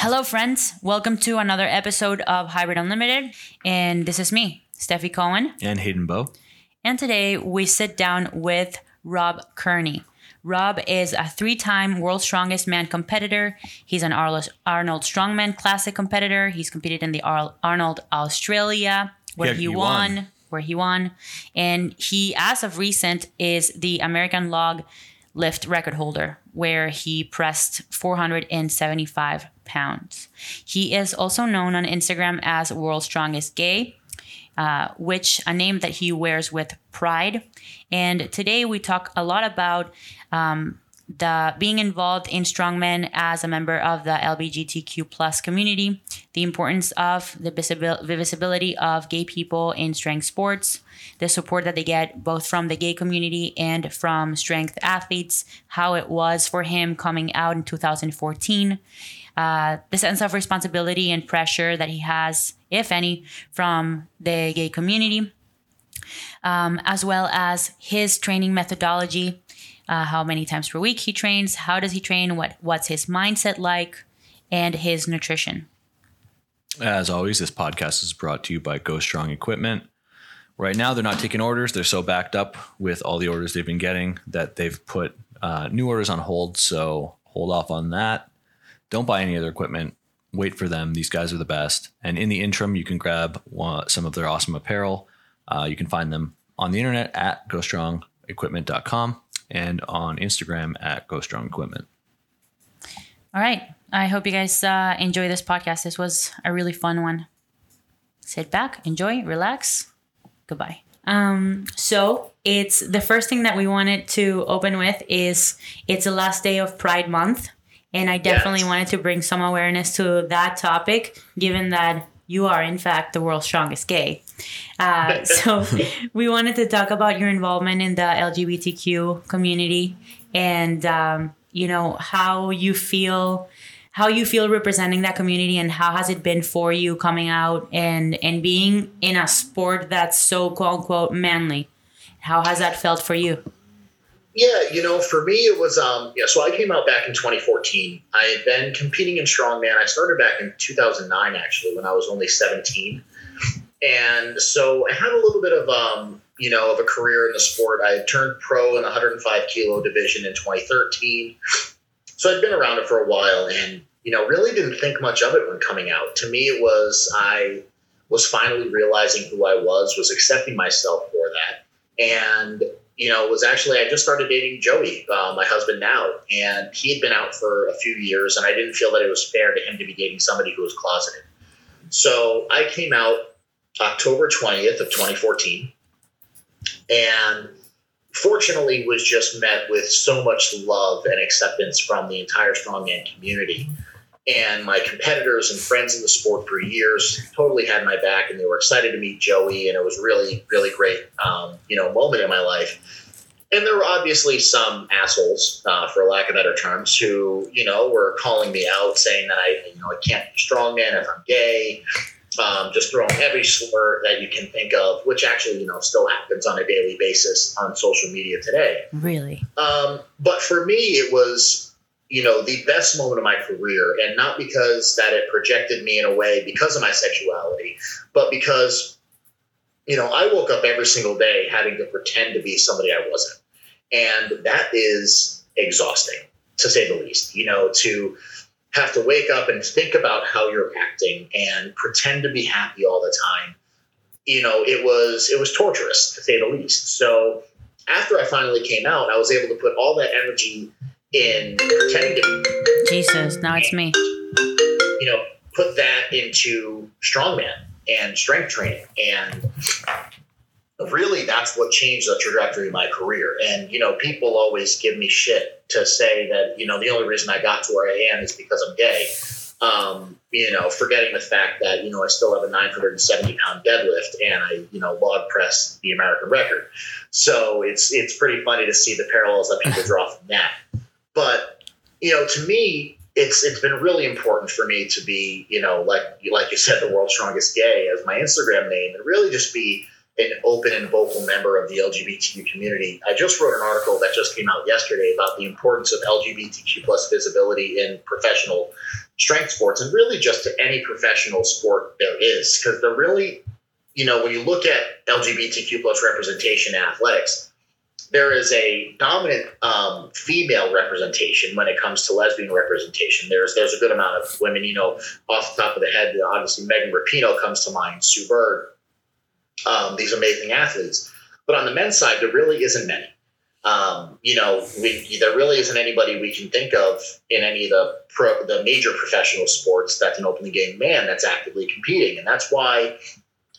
Hello, friends. Welcome to another episode of Hybrid Unlimited. And this is me, Stefi Cohen. And Hayden Bowe. And today we sit down with Rob Kearney. Rob is a three time World's Strongest Man competitor. He's an Arnold Strongman Classic competitor. He's competed in the Arnold Australia, where he, he won, won, Where he won. And he, as of recent, is the American log lift record holder, where he pressed 475 pounds. He is also known on Instagram as World's Strongest Gay. Uh, which a name that he wears with pride. And today we talk a lot about um, the being involved in strongman as a member of the LGBTQ plus community, the importance of the visibility of gay people in strength sports, the support that they get both from the gay community and from strength athletes, how it was for him coming out in 2014, uh, the sense of responsibility and pressure that he has, if any, from the gay community, um, as well as his training methodology uh, how many times per week he trains, how does he train, what what's his mindset like, and his nutrition. As always, this podcast is brought to you by Go Strong Equipment. Right now, they're not taking orders. They're so backed up with all the orders they've been getting that they've put uh, new orders on hold. So hold off on that. Don't buy any other equipment. Wait for them. These guys are the best. And in the interim, you can grab one, some of their awesome apparel. Uh, you can find them on the internet at gostrongequipment.com and on Instagram at Go Strong Equipment. All right. I hope you guys uh, enjoy this podcast. This was a really fun one. Sit back, enjoy, relax. Goodbye. Um, so it's the first thing that we wanted to open with is it's the last day of Pride Month. And I definitely yes. wanted to bring some awareness to that topic, given that you are, in fact, the world's strongest gay. Uh, so we wanted to talk about your involvement in the LGBTQ community and, um, you know, how you feel how you feel representing that community and how has it been for you coming out and and being in a sport that's so quote unquote manly how has that felt for you yeah, you know, for me, it was, um, yeah, so I came out back in 2014. I had been competing in strongman. I started back in 2009, actually, when I was only 17. And so I had a little bit of, um, you know, of a career in the sport. I had turned pro in the 105 kilo division in 2013. So I'd been around it for a while and, you know, really didn't think much of it when coming out. To me, it was, I was finally realizing who I was, was accepting myself for that. And you know, was actually I just started dating Joey, uh, my husband now, and he had been out for a few years, and I didn't feel that it was fair to him to be dating somebody who was closeted. So I came out October 20th of 2014, and fortunately was just met with so much love and acceptance from the entire strongman community and my competitors and friends in the sport for years totally had my back and they were excited to meet joey and it was really really great um, you know moment in my life and there were obviously some assholes uh, for lack of better terms who you know were calling me out saying that i you know i can't be strong man if i'm gay um, just throwing every slur that you can think of, which actually, you know, still happens on a daily basis on social media today. Really? Um, but for me, it was you know, the best moment of my career. And not because that it projected me in a way because of my sexuality, but because, you know, I woke up every single day having to pretend to be somebody I wasn't. And that is exhausting, to say the least. You know, to have to wake up and think about how you're acting and pretend to be happy all the time. You know, it was it was torturous to say the least. So after I finally came out, I was able to put all that energy in pretending Jesus, now it's me. You know, put that into strongman and strength training. And really, that's what changed the trajectory of my career. And, you know, people always give me shit to say that, you know, the only reason I got to where I am is because I'm gay. Um, you know, forgetting the fact that, you know, I still have a 970 pound deadlift and I, you know, log press the American record. So it's, it's pretty funny to see the parallels that people draw from that. But you know, to me, it's it's been really important for me to be, you know, like like you said, the world's strongest gay as my Instagram name, and really just be an open and vocal member of the LGBTQ community. I just wrote an article that just came out yesterday about the importance of LGBTQ plus visibility in professional strength sports and really just to any professional sport there is because they're really you know when you look at lgbtq plus representation in athletics there is a dominant um, female representation when it comes to lesbian representation. There's there's a good amount of women, you know, off the top of the head. Obviously, Megan Rapinoe comes to mind. Sue Bird, um, these amazing athletes. But on the men's side, there really isn't many. Um, you know, we, there really isn't anybody we can think of in any of the pro, the major professional sports that's an openly gay man that's actively competing, and that's why,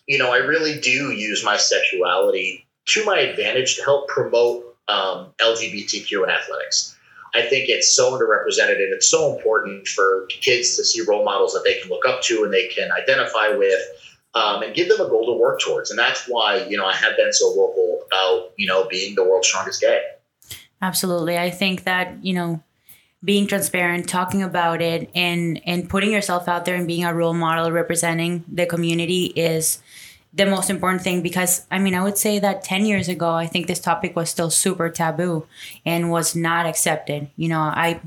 you know, I really do use my sexuality to my advantage to help promote um, LGBTQ in athletics. I think it's so underrepresented and it's so important for kids to see role models that they can look up to and they can identify with um, and give them a goal to work towards. And that's why, you know, I have been so vocal about, you know, being the world's strongest gay. Absolutely. I think that, you know, being transparent, talking about it and and putting yourself out there and being a role model representing the community is the most important thing because I mean I would say that 10 years ago I think this topic was still super taboo and was not accepted. You know, I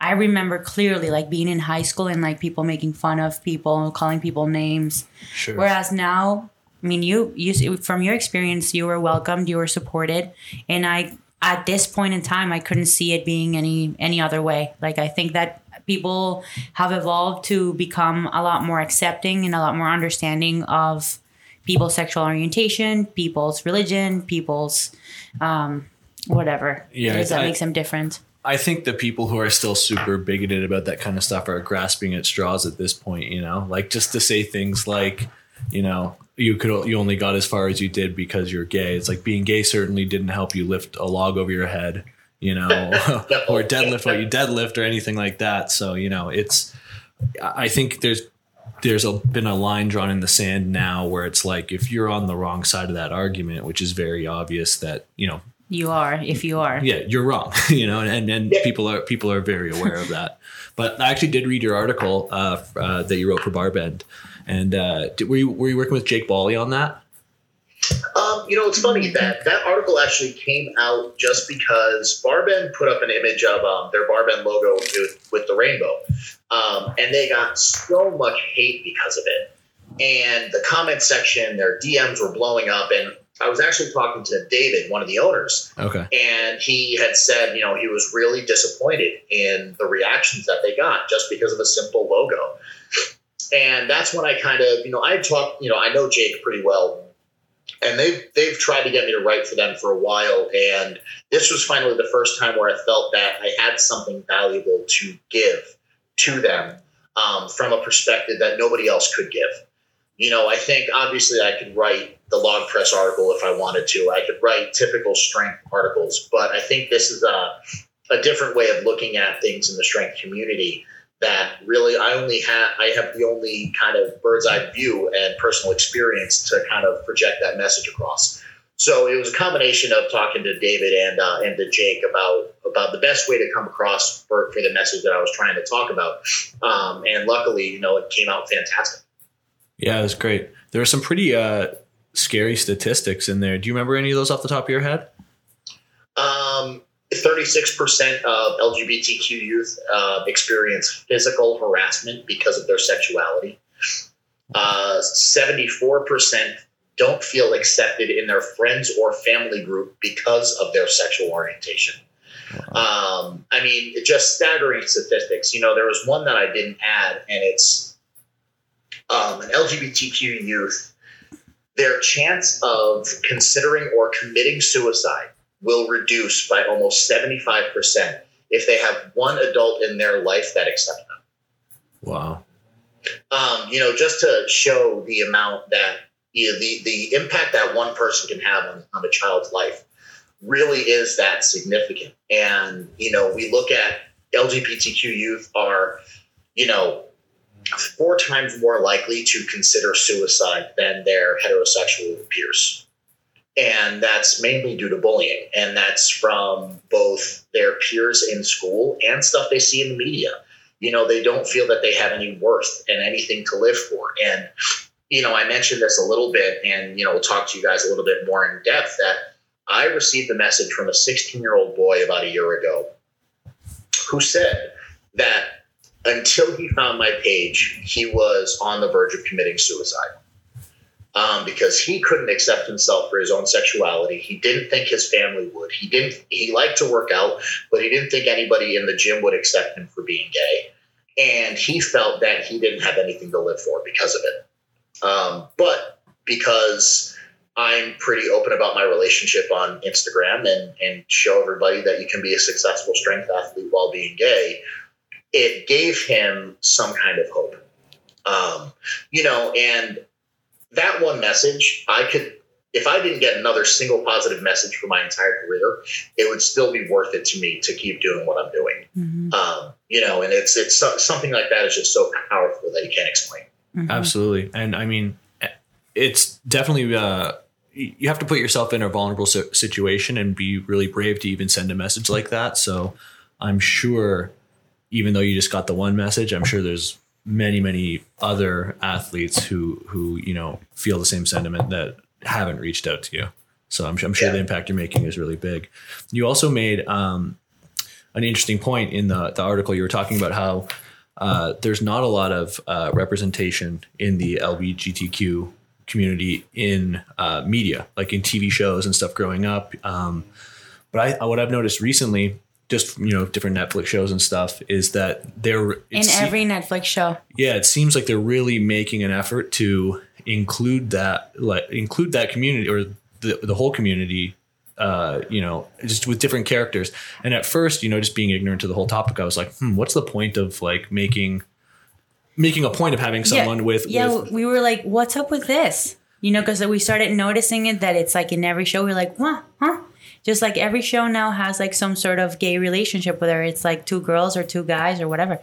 I remember clearly like being in high school and like people making fun of people, calling people names. Sure. Whereas now, I mean, you you from your experience, you were welcomed, you were supported, and I at this point in time, I couldn't see it being any any other way. Like I think that people have evolved to become a lot more accepting and a lot more understanding of people's sexual orientation, people's religion, people's um, whatever. Yeah, that I, makes them different. I think the people who are still super bigoted about that kind of stuff are grasping at straws at this point, you know, like just to say things like, you know, you could you only got as far as you did because you're gay. It's like being gay certainly didn't help you lift a log over your head, you know, or deadlift what you deadlift or anything like that. So, you know, it's I think there's there's a, been a line drawn in the sand now where it's like if you're on the wrong side of that argument, which is very obvious that, you know, you are if you are. Yeah you're wrong you know and and yeah. people are people are very aware of that. But i actually did read your article uh, uh, that you wrote for barbend. And uh, did, were, you, were you working with Jake Boly on that you know, it's funny that that article actually came out just because BarBend put up an image of um, their BarBend logo with, with the rainbow, um, and they got so much hate because of it. And the comment section, their DMs were blowing up, and I was actually talking to David, one of the owners. Okay. And he had said, you know, he was really disappointed in the reactions that they got just because of a simple logo. And that's when I kind of, you know, I talked, you know, I know Jake pretty well. And they've they've tried to get me to write for them for a while. And this was finally the first time where I felt that I had something valuable to give to them um, from a perspective that nobody else could give. You know, I think obviously I could write the log press article if I wanted to. I could write typical strength articles, but I think this is a, a different way of looking at things in the strength community that really I only have I have the only kind of bird's eye view and personal experience to kind of project that message across. So it was a combination of talking to David and uh, and to Jake about about the best way to come across for, for the message that I was trying to talk about. Um, and luckily, you know, it came out fantastic. Yeah, it was great. There were some pretty uh, scary statistics in there. Do you remember any of those off the top of your head? Um, 36% of LGBTQ youth uh, experience physical harassment because of their sexuality. Uh, 74% don't feel accepted in their friends or family group because of their sexual orientation. Um, I mean, just staggering statistics. You know, there was one that I didn't add, and it's um, an LGBTQ youth their chance of considering or committing suicide will reduce by almost 75% if they have one adult in their life that accepts them. Wow. Um, you know, just to show the amount that you know, the, the impact that one person can have on, on a child's life really is that significant. And, you know, we look at LGBTQ youth are, you know, four times more likely to consider suicide than their heterosexual peers. And that's mainly due to bullying. And that's from both their peers in school and stuff they see in the media. You know, they don't feel that they have any worth and anything to live for. And, you know, I mentioned this a little bit, and you know, we'll talk to you guys a little bit more in depth. That I received a message from a 16 year old boy about a year ago who said that until he found my page, he was on the verge of committing suicide. Um, because he couldn't accept himself for his own sexuality. He didn't think his family would. He didn't. He liked to work out, but he didn't think anybody in the gym would accept him for being gay. And he felt that he didn't have anything to live for because of it. Um, but because I'm pretty open about my relationship on Instagram and and show everybody that you can be a successful strength athlete while being gay, it gave him some kind of hope. Um, you know, and that one message, I could, if I didn't get another single positive message for my entire career, it would still be worth it to me to keep doing what I'm doing. Mhm. Um, you know, and it's it's something like that is just so powerful that you can't explain. Mhm. Absolutely. And I mean, it's definitely. Uh, you have to put yourself in a vulnerable situation and be really brave to even send a message like that. So I'm sure, even though you just got the one message, I'm sure there's many, many other athletes who, who, you know, feel the same sentiment that haven't reached out to you. So I'm, I'm sure Yeah. the impact you're making is really big. You also made, um, an interesting point in the, the article. You were talking about how uh, there's not a lot of uh, representation in the LGBTQ community in uh, media, like in TV shows and stuff growing up. Um, but I, what I've noticed recently, just you know, different Netflix shows and stuff, is that they're In every Netflix show. yeah, it seems like they're really making an effort to include that, like include that community or the the whole community. Uh, you know, just with different characters. And at first, you know, just being ignorant to the whole topic, I was like, hmm, what's the point of like making making a point of having someone with yeah with we were like what's up with this you know because we started noticing it that it's like in every show we're like what huh just like every show now has like some sort of gay relationship whether it's like two girls or two guys or whatever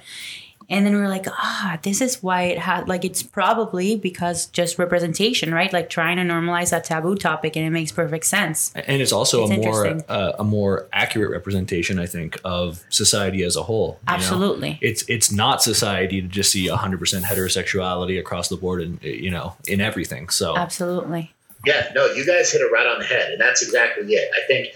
and then we are like ah this is why it had like it's probably because just representation right like trying to normalize that taboo topic and it makes perfect sense and it's also It's a more uh, a more accurate representation, I think, of society as a whole. you know? Absolutely. it's it's not society to just see 100 percent heterosexuality across the board, and you know, in everything. So absolutely Yeah, no, you guys hit it right on the head, and that's exactly it. I think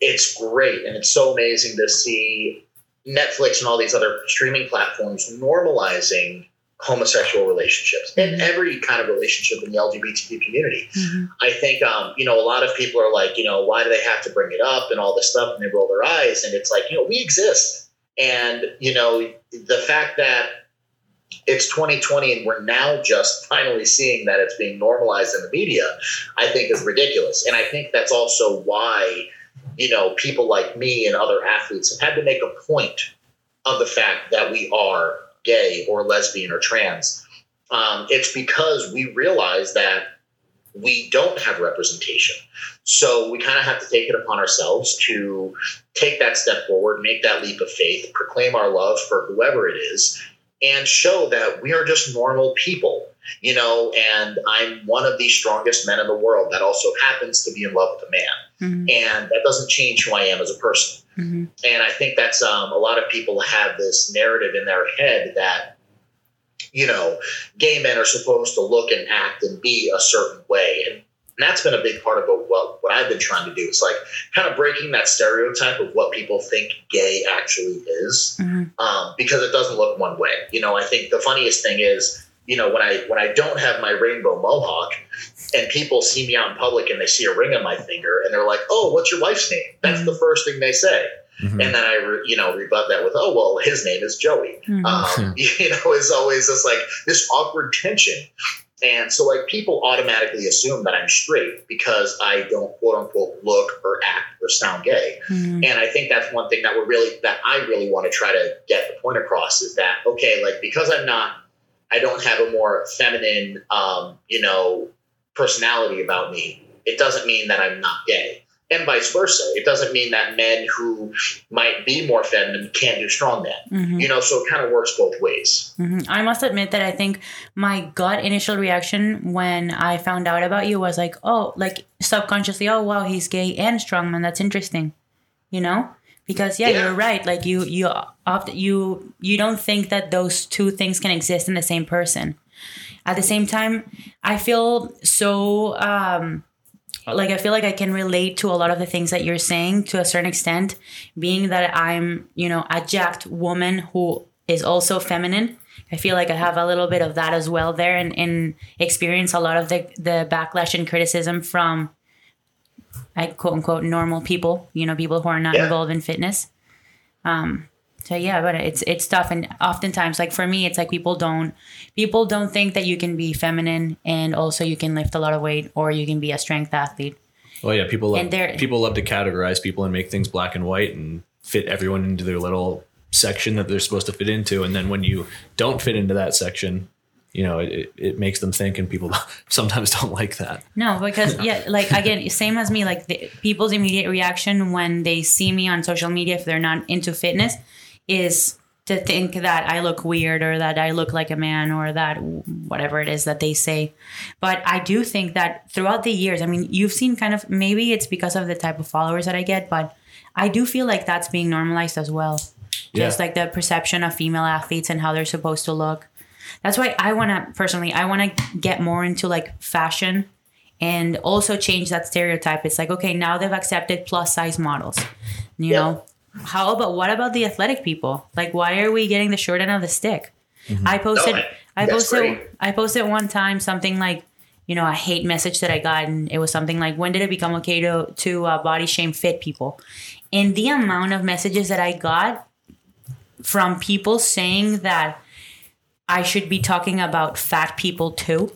it's great, and it's so amazing to see Netflix and all these other streaming platforms normalizing homosexual relationships and every kind of relationship in the LGBTQ community. Mhm. I think, um, you know, a lot of people are like, you know, why do they have to bring it up and all this stuff, and they roll their eyes, and it's like, you know, we exist, and you know, the fact that it's 2020 and we're now just finally seeing that it's being normalized in the media, I think is ridiculous. And I think that's also why, you know, people like me and other athletes have had to make a point of the fact that we are gay or lesbian or trans. Um, it's because we realize that we don't have representation. So we kind of have to take it upon ourselves to take that step forward, make that leap of faith, proclaim our love for whoever it is, and show that we are just normal people, you know, and I'm one of the strongest men in the world that also happens to be in love with a man. Mhm. And that doesn't change who I am as a person. Mhm. And I think that's um, a lot of people have this narrative in their head that, you know, gay men are supposed to look and act and be a certain way. And, and that's been a big part of what, what I've been trying to do. It's like kind of breaking that stereotype of what people think gay actually is Mhm. um, because it doesn't look one way. You know, I think the funniest thing is, you know, when I when I don't have my rainbow mohawk, and people see me out in public and they see a ring on my finger, and they're like, "Oh, what's your wife's name?" That's the first thing they say, Mhm. and then I, re, you know, rebut that with, "Oh, well, his name is Joey." Mhm. Um, you know, it's always just like this awkward tension. And so, like, people automatically assume that I'm straight because I don't quote unquote look or act or sound gay. Mhm. And I think that's one thing that we're really that I really want to try to get the point across is that okay, like because I'm not, I don't have a more feminine, um, you know, personality about me. It doesn't mean that I'm not gay, and vice versa. It doesn't mean that men who might be more feminine can't do strongman. Mhm. You know, so it kind of works both ways. Mhm. I must admit that I think my gut initial reaction when I found out about you was like, oh, like subconsciously, oh wow, he's gay and strongman. That's interesting, you know? Because yeah, Yeah. you're right. Like you, you opt, you, you don't think that those two things can exist in the same person. at the same time, I feel so um, like I feel like I can relate to a lot of the things that you're saying to a certain extent, being that I'm, you know, a jacked woman who is also feminine. I feel like I have a little bit of that as well there and, and experience a lot of the, the backlash and criticism from I quote unquote normal people, you know, people who are not Yeah. involved in fitness. Um so yeah, but it's it's tough and oftentimes like for me it's like people don't people don't think that you can be feminine and also you can lift a lot of weight or you can be a strength athlete. oh yeah, people love And people love to categorize people and make things black and white and fit everyone into their little section that they're supposed to fit into. And then when you don't fit into that section, you know, it, it, it makes them think, and people sometimes don't like that. No, because yeah, like again, same as me. Like the, people's immediate reaction when they see me on social media, if they're not into fitness, is to think that I look weird or that I look like a man or that whatever it is that they say. But I do think that throughout the years, I mean, you've seen kind of maybe it's because of the type of followers that I get, but I do feel like that's being normalized as well. Just like the perception of female athletes and how they're supposed to look. That's why I want to personally, I want to get more into like fashion and also change that stereotype. It's like, okay, now they've accepted plus size models. You Yeah. know, how about what about the athletic people? Like, why are we getting the short end of the stick? I posted, No, I- I posted, great. I posted one time something like, you know, a hate message that I got, and it was something like, when did it become okay to to uh, body shame fit people? And the amount of messages that I got from people saying that I should be talking about fat people too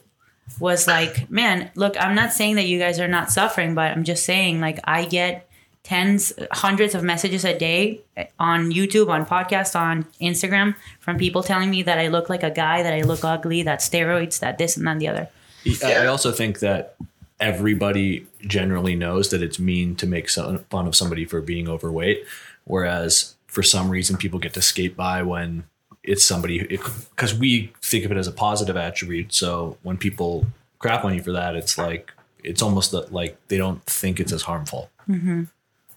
was like, man, look, I'm not saying that you guys are not suffering, but I'm just saying like I get tens, hundreds of messages a day eh, on YouTube, on podcasts, on Instagram from people telling me that I look like a guy, that I look ugly, that steroids, that this and that and the other. I I also think that everybody generally knows that it's mean to make fun of somebody for being overweight, whereas for some reason people get to skate by when it's somebody because we think of it as a positive attribute. So when people crap on you for that, it's like it's almost like they don't think it's as harmful. Mm-hmm.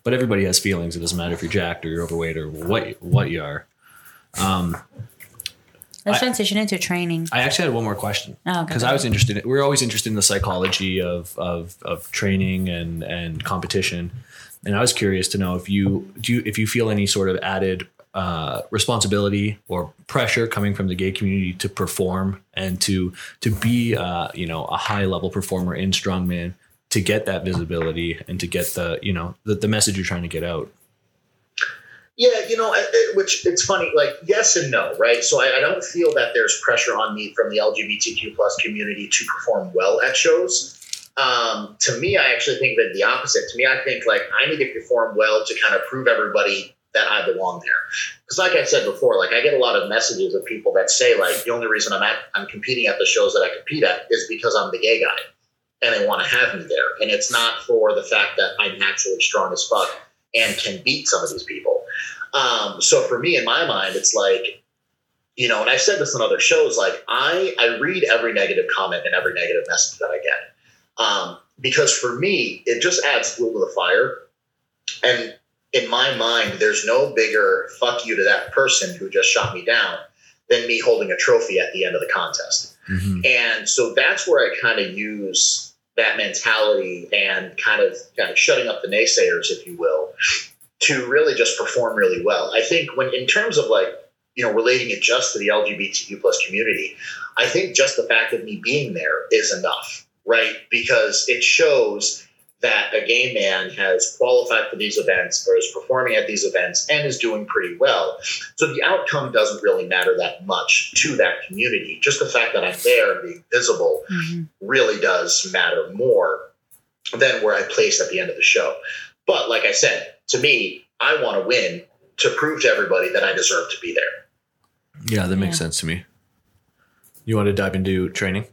But everybody has feelings. It doesn't matter if you're jacked or you're overweight or what what you are. Let's transition into training. I actually had one more question Oh, because I was interested. In, we're always interested in the psychology of, of of training and and competition, and I was curious to know if you do you, if you feel any sort of added uh, responsibility or pressure coming from the gay community to perform and to to be uh, you know a high level performer in strongman to get that visibility and to get the you know the, the message you're trying to get out. Yeah, you know, which it's funny, like yes and no, right? So I, I don't feel that there's pressure on me from the LGBTQ plus community to perform well at shows. Um, to me, I actually think that the opposite. To me, I think like I need to perform well to kind of prove everybody that I belong there. Because, like I said before, like I get a lot of messages of people that say like the only reason I'm at I'm competing at the shows that I compete at is because I'm the gay guy, and they want to have me there. And it's not for the fact that I'm naturally strong as fuck and can beat some of these people. Um, so for me, in my mind, it's like, you know, and I've said this in other shows, like I, I read every negative comment and every negative message that I get. Um, because for me, it just adds fuel to the fire. And in my mind, there's no bigger fuck you to that person who just shot me down than me holding a trophy at the end of the contest. And so that's where I kind of use that mentality and kind of kind of shutting up the naysayers, if you will, to really just perform really well. I think when in terms of like you know relating it just to the LGBTQ plus community, I think just the fact of me being there is enough, right? Because it shows that a gay man has qualified for these events or is performing at these events and is doing pretty well. So the outcome doesn't really matter that much to that community. Just the fact that I'm there and being visible Mhm. really does matter more than where I place at the end of the show. But like I said, to me, I want to win to prove to everybody that I deserve to be there. Yeah, that makes Yeah. sense to me. You want to dive into training?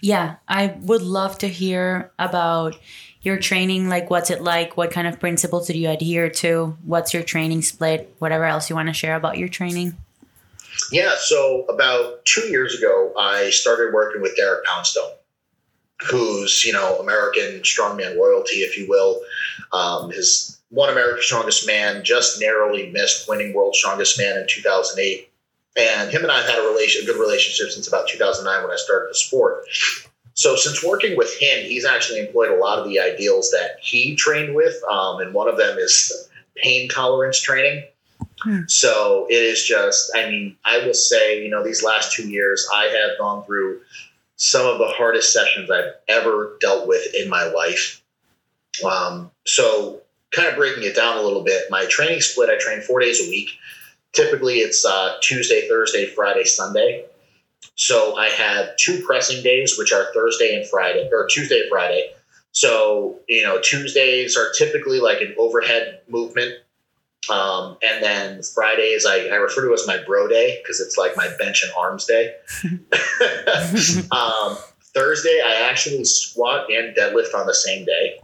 Yeah, I would love to hear about your training. Like, what's it like? What kind of principles do you adhere to? What's your training split? Whatever else you want to share about your training. Yeah, so about two years ago, I started working with Derek Poundstone, who's you know American strongman royalty, if you will. Um, his one american Strongest Man just narrowly missed winning World's Strongest Man in 2008. And him and I have had a relation, a good relationship since about 2009 when I started the sport. So since working with him, he's actually employed a lot of the ideals that he trained with, um, and one of them is pain tolerance training. Hmm. So it is just, I mean, I will say, you know, these last two years, I have gone through some of the hardest sessions I've ever dealt with in my life. Um, so, kind of breaking it down a little bit, my training split, I train four days a week. Typically, it's uh, Tuesday, Thursday, Friday, Sunday. So, I have two pressing days, which are Thursday and Friday, or Tuesday and Friday. So, you know, Tuesdays are typically like an overhead movement um, and then Fridays, I, I refer to as my bro day because it's like my bench and arms day. um, Thursday, I actually squat and deadlift on the same day.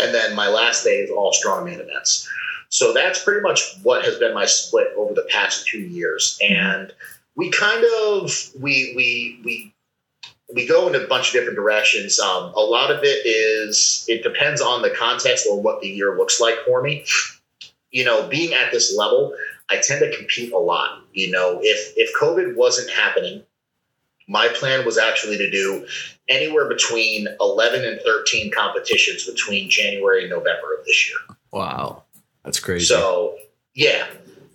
And then my last day is all strongman events. So that's pretty much what has been my split over the past two years. And we kind of we we we we go in a bunch of different directions. Um, a lot of it is it depends on the context or what the year looks like for me you know, being at this level, I tend to compete a lot. You know, if if COVID wasn't happening, my plan was actually to do anywhere between 11 and 13 competitions between January and November of this year. Wow. That's crazy. So, yeah.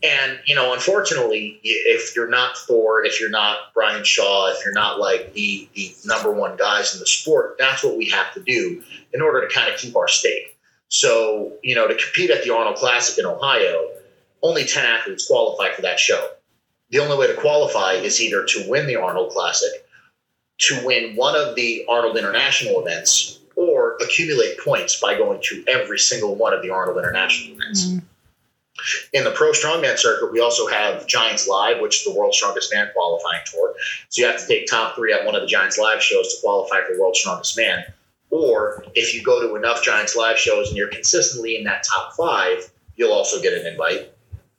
And, you know, unfortunately, if you're not Thor, if you're not Brian Shaw, if you're not like the, the number one guys in the sport, that's what we have to do in order to kind of keep our stake. So, you know, to compete at the Arnold Classic in Ohio, only 10 athletes qualify for that show. The only way to qualify is either to win the Arnold Classic, to win one of the Arnold International events, or accumulate points by going to every single one of the Arnold International events. Mm-hmm. In the Pro Strongman circuit, we also have Giants Live, which is the World's Strongest Man qualifying tour. So you have to take top three at one of the Giants Live shows to qualify for World's Strongest Man. Or if you go to enough Giants live shows and you're consistently in that top five, you'll also get an invite.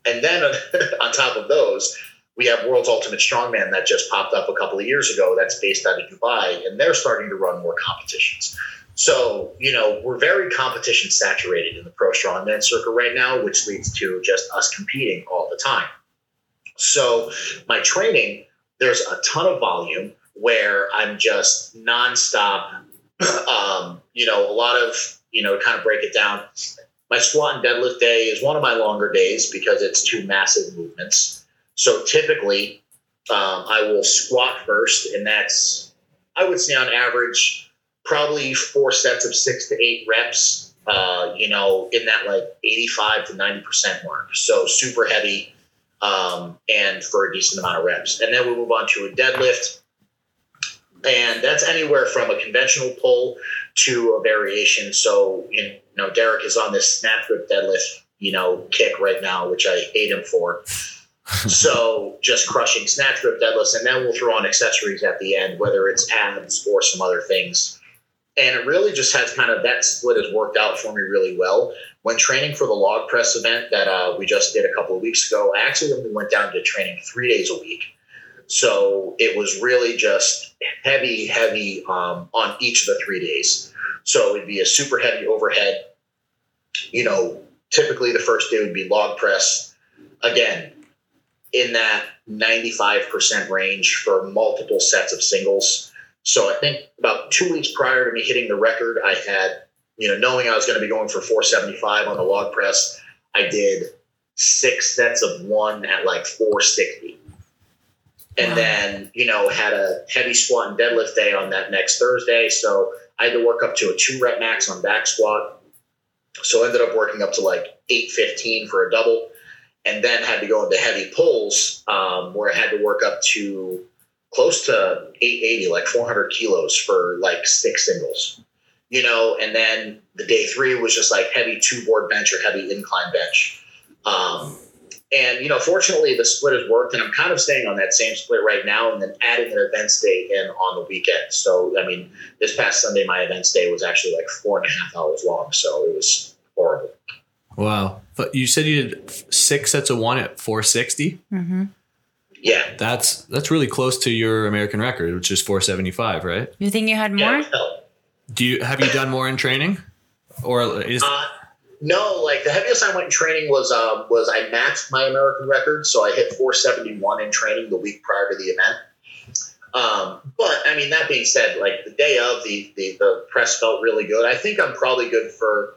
And then on top of those, we have World's Ultimate Strongman that just popped up a couple of years ago that's based out of Dubai, and they're starting to run more competitions. So, you know, we're very competition saturated in the pro strongman circuit right now, which leads to just us competing all the time. So, my training, there's a ton of volume where I'm just nonstop um, you know, a lot of, you know, kind of break it down. My squat and deadlift day is one of my longer days because it's two massive movements. So typically, um, I will squat first, and that's, I would say on average, probably four sets of six to eight reps, uh, you know, in that like 85 to 90% mark. So super heavy um, and for a decent amount of reps. And then we move on to a deadlift and that's anywhere from a conventional pull to a variation. So you know, Derek is on this snatch grip deadlift, you know, kick right now, which I hate him for. so just crushing snatch grip deadlifts, and then we'll throw on accessories at the end, whether it's abs or some other things. And it really just has kind of that split has worked out for me really well. When training for the log press event that uh, we just did a couple of weeks ago, I actually only went down to training three days a week so it was really just heavy, heavy um, on each of the three days. So it'd be a super heavy overhead. You know, typically the first day would be log press. Again, in that 95% range for multiple sets of singles. So I think about two weeks prior to me hitting the record, I had, you know, knowing I was going to be going for 475 on the log press, I did six sets of one at like 460 and wow. then you know had a heavy squat and deadlift day on that next Thursday. So I had to work up to a two rep max on back squat. So I ended up working up to like eight fifteen for a double, and then had to go into heavy pulls um, where I had to work up to close to 880, like 400 kilos for like six singles. You know, and then the day three was just like heavy two board bench or heavy incline bench. Um, and you know, fortunately, the split has worked, and I'm kind of staying on that same split right now, and then adding an events day in on the weekend. So, I mean, this past Sunday, my events day was actually like four and a half hours long, so it was horrible. Wow! But you said you did six sets of one at 460. Mm-hmm. Yeah, that's that's really close to your American record, which is 475, right? You think you had more? Yeah, Do you have you done more in training, or is? Uh, No, like the heaviest I went in training was um, was I matched my American record, so I hit 471 in training the week prior to the event. Um, but I mean, that being said, like the day of the, the the press felt really good. I think I'm probably good for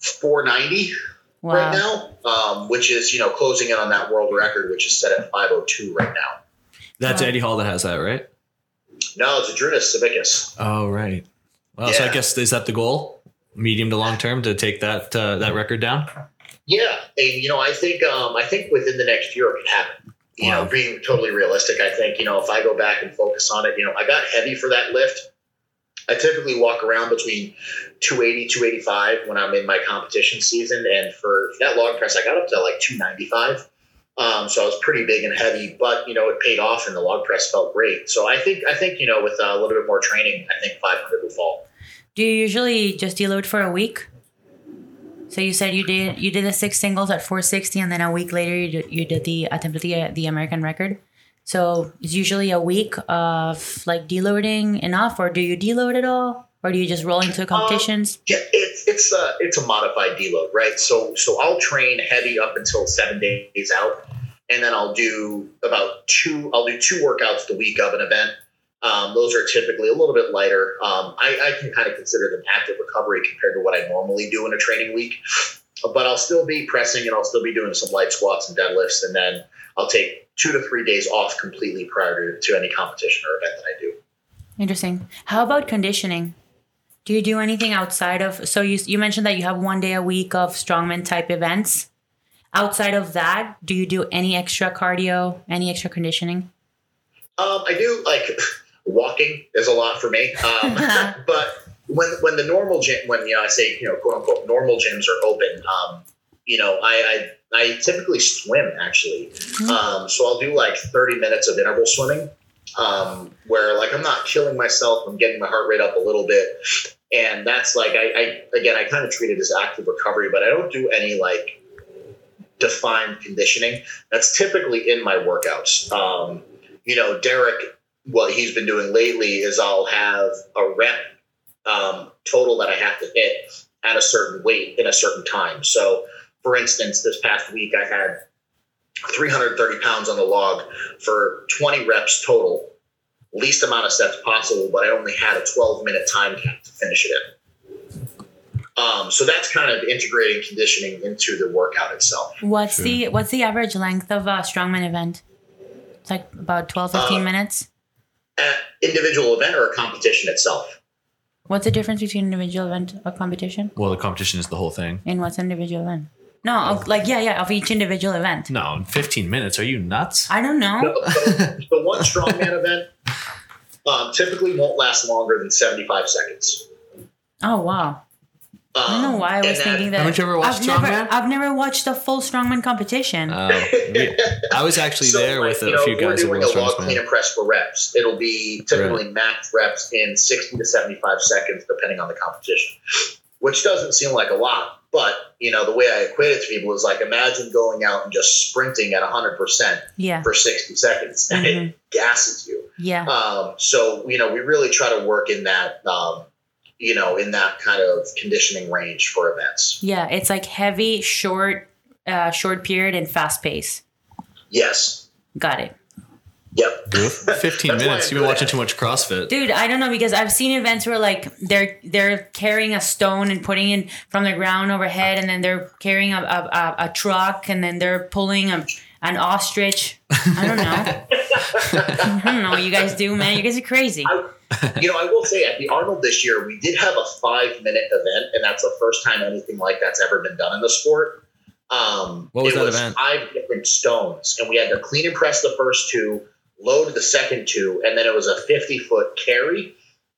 490 Wow. right now, um, which is you know closing in on that world record, which is set at 502 right now. That's Wow. Eddie Hall that has that, right? No, it's Zydrunas Savickas. Oh, right. Well, so I guess is that the goal, medium to long term, to take that uh, that record down? Yeah, and you know, I think um, I think within the next year it could happen. You Wow. know, being totally realistic, I think you know if I go back and focus on it, you know, I got heavy for that lift. I typically walk around between 280, 285 when I'm in my competition season, and for that log press, I got up to like 295. Um, so I was pretty big and heavy, but you know it paid off, and the log press felt great. So I think I think you know with a little bit more training, I think 500 will fall. Do you usually just deload for a week? So you said you did you did the six singles at 460, and then a week later you did, you did the attempted the the American record. So it's usually a week of like deloading enough, or do you deload at all, or do you just roll into competitions? Yeah, it's it's a it's a modified deload, right? So so I'll train heavy up until seven days out, and then I'll do about two. I'll do two workouts the week of an event. Um, those are typically a little bit lighter. Um, I, I can kind of consider them active recovery compared to what I normally do in a training week. But I'll still be pressing and I'll still be doing some light squats and deadlifts, and then I'll take two to three days off completely prior to, to any competition or event that I do. Interesting. How about conditioning? Do you do anything outside of? So you you mentioned that you have one day a week of strongman type events. Outside of that, do you do any extra cardio, any extra conditioning? Um, I do like walking is a lot for me. Um, but when when the normal gym, when you know I say you know quote unquote normal gyms are open, um, you know I, I I typically swim actually. Um, so I'll do like thirty minutes of interval swimming, um, where like I'm not killing myself. I'm getting my heart rate up a little bit, and that's like I, I again I kind of treat it as active recovery, but I don't do any like defined conditioning. That's typically in my workouts. Um, you know, Derek, what he's been doing lately is I'll have a rep um, total that I have to hit at a certain weight in a certain time. So, for instance, this past week I had 330 pounds on the log for 20 reps total, least amount of sets possible, but I only had a 12 minute time cap to finish it in. Um, so that's kind of integrating conditioning into the workout itself. What's Sure. the what's the average length of a strongman event? It's like about 12, 15 Uh, minutes. At individual event or a competition itself. What's the difference between individual event or competition? Well, the competition is the whole thing. And what's an individual event? No, of- like yeah, yeah, of each individual event. No, in 15 minutes. Are you nuts? I don't know. the one strongman event um, typically won't last longer than 75 seconds. Oh wow. Um, I don't know why I was and thinking that. Haven't you ever watched I've never, I've never watched a full strongman competition. Uh, we- I was actually So, there like, with a know, few if we're guys at doing World a log clean and press for reps. It'll be typically max reps in 60 to 75 seconds, depending on the competition, which doesn't seem like a lot. But you know, the way I equate it to people is like imagine going out and just sprinting at 100 percent yeah, for 60 seconds, and Mhm. it gasses you. yeah. Um, so you know, we really try to work in that, um, you know, in that kind of conditioning range for events. Yeah, it's like heavy, short, uh, short period and fast pace. Yes. Got it, Yep. 15 minutes. You've been watching too much CrossFit. dude. I don't know because I've seen events where like they're they're carrying a stone and putting it from the ground overhead, and then they're carrying a a, a, a truck, and then they're pulling a, an ostrich. I don't know. I don't know what you guys do, man. You guys are crazy. you know, I will say at the Arnold this year, we did have a five minute event, and that's the first time anything like that's ever been done in the sport. Um, What was it that event? Five different stones, and we had to clean and press the first two, load the second two, and then it was a 50 foot carry,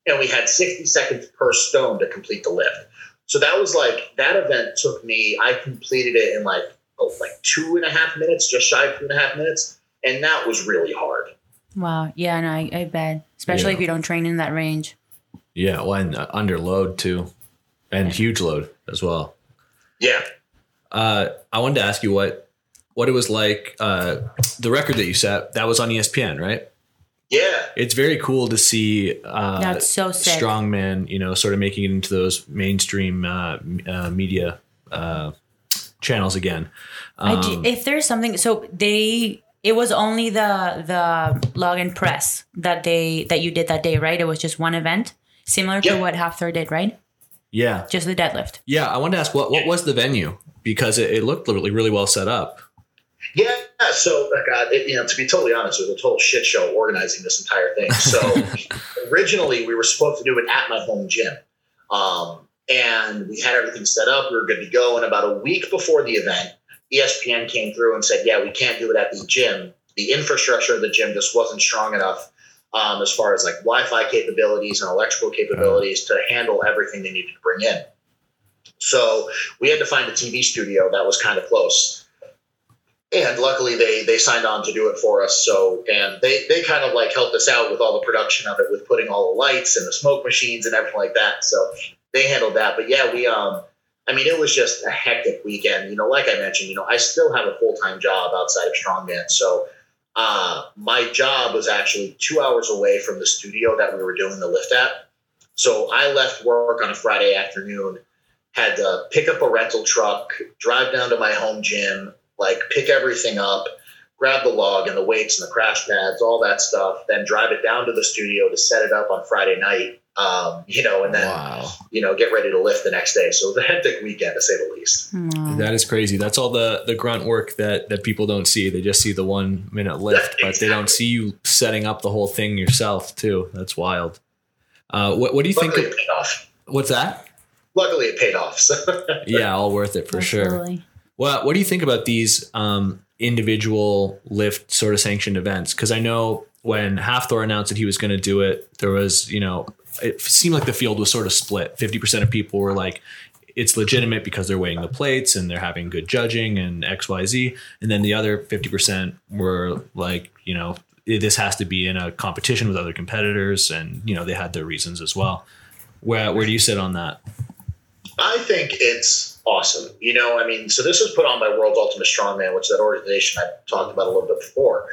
and we had 60 seconds per stone to complete the lift. So that was like that event took me. I completed it in like oh, like two and a half minutes, just shy of two and a half minutes, and that was really hard. Wow. Yeah, no, I, I bet. Especially Yeah. if you don't train in that range. Yeah, well, and uh, under load too, and huge load as well. Yeah. Uh, I wanted to ask you what what it was like. Uh, the record that you set that was on ESPN, right? Yeah. It's very cool to see uh, That's so sick. strongman, you know, sort of making it into those mainstream uh, uh, media uh, channels again. I Um, do- if there's something, so they, it was only the the login press that they that you did that day, right? It was just one event, similar to what Hafthor did, right? yeah, Just the deadlift. yeah. I wanted to ask what what was the venue because it, it looked really really well set up. Yeah, so uh, God, it, you know, to be totally honest, it was a total shit show organizing this entire thing. So originally, we were supposed to do it at my home gym, um, and we had everything set up. We were good to go. And about a week before the event, ESPN came through and said, "Yeah, we can't do it at the gym. The infrastructure of the gym just wasn't strong enough." Um, as far as like Wi-Fi capabilities and electrical capabilities to handle everything they needed to bring in, so we had to find a TV studio that was kind of close and luckily they they signed on to do it for us. So and they they kind of like helped us out with all the production of it with putting all the lights and the smoke machines and everything like that. So they handled that. But yeah we um i mean it was just a hectic weekend. You know like i mentioned you know i still have a full-time job outside of strongman. So uh my job was actually two hours away from the studio that we were doing the lift at. So i left work on a friday afternoon had to pick up a rental truck drive down to my home gym like pick everything up, grab the log and the weights and the crash pads, all that stuff, then drive it down to the studio to set it up on Friday night. Um, you know, and then Wow, you know get ready to lift the next day. So it was a hectic weekend to say the least. Hmm. that is crazy. That's all the the grunt work that that people don't see. They just see the one minute lift, but they don't see you setting up the whole thing yourself too. That's wild. Uh, what what do you think? Of, it paid off. what's that? Luckily, it paid off. So Yeah, all worth it for sure. Well, what do you think about these um, individual lift sort of sanctioned events? Because I know when Hafthor announced that he was going to do it, there was, you know, it seemed like the field was sort of split. 50% of people were like, it's legitimate because they're weighing the plates and they're having good judging and XYZ. And then the other 50% were like, you know, this has to be in a competition with other competitors. And, you know, they had their reasons as well. Where, where do you sit on that? I think it's awesome. You know, I mean, so this was put on by World's Ultimate Strongman, which is that organization I talked about a little bit before.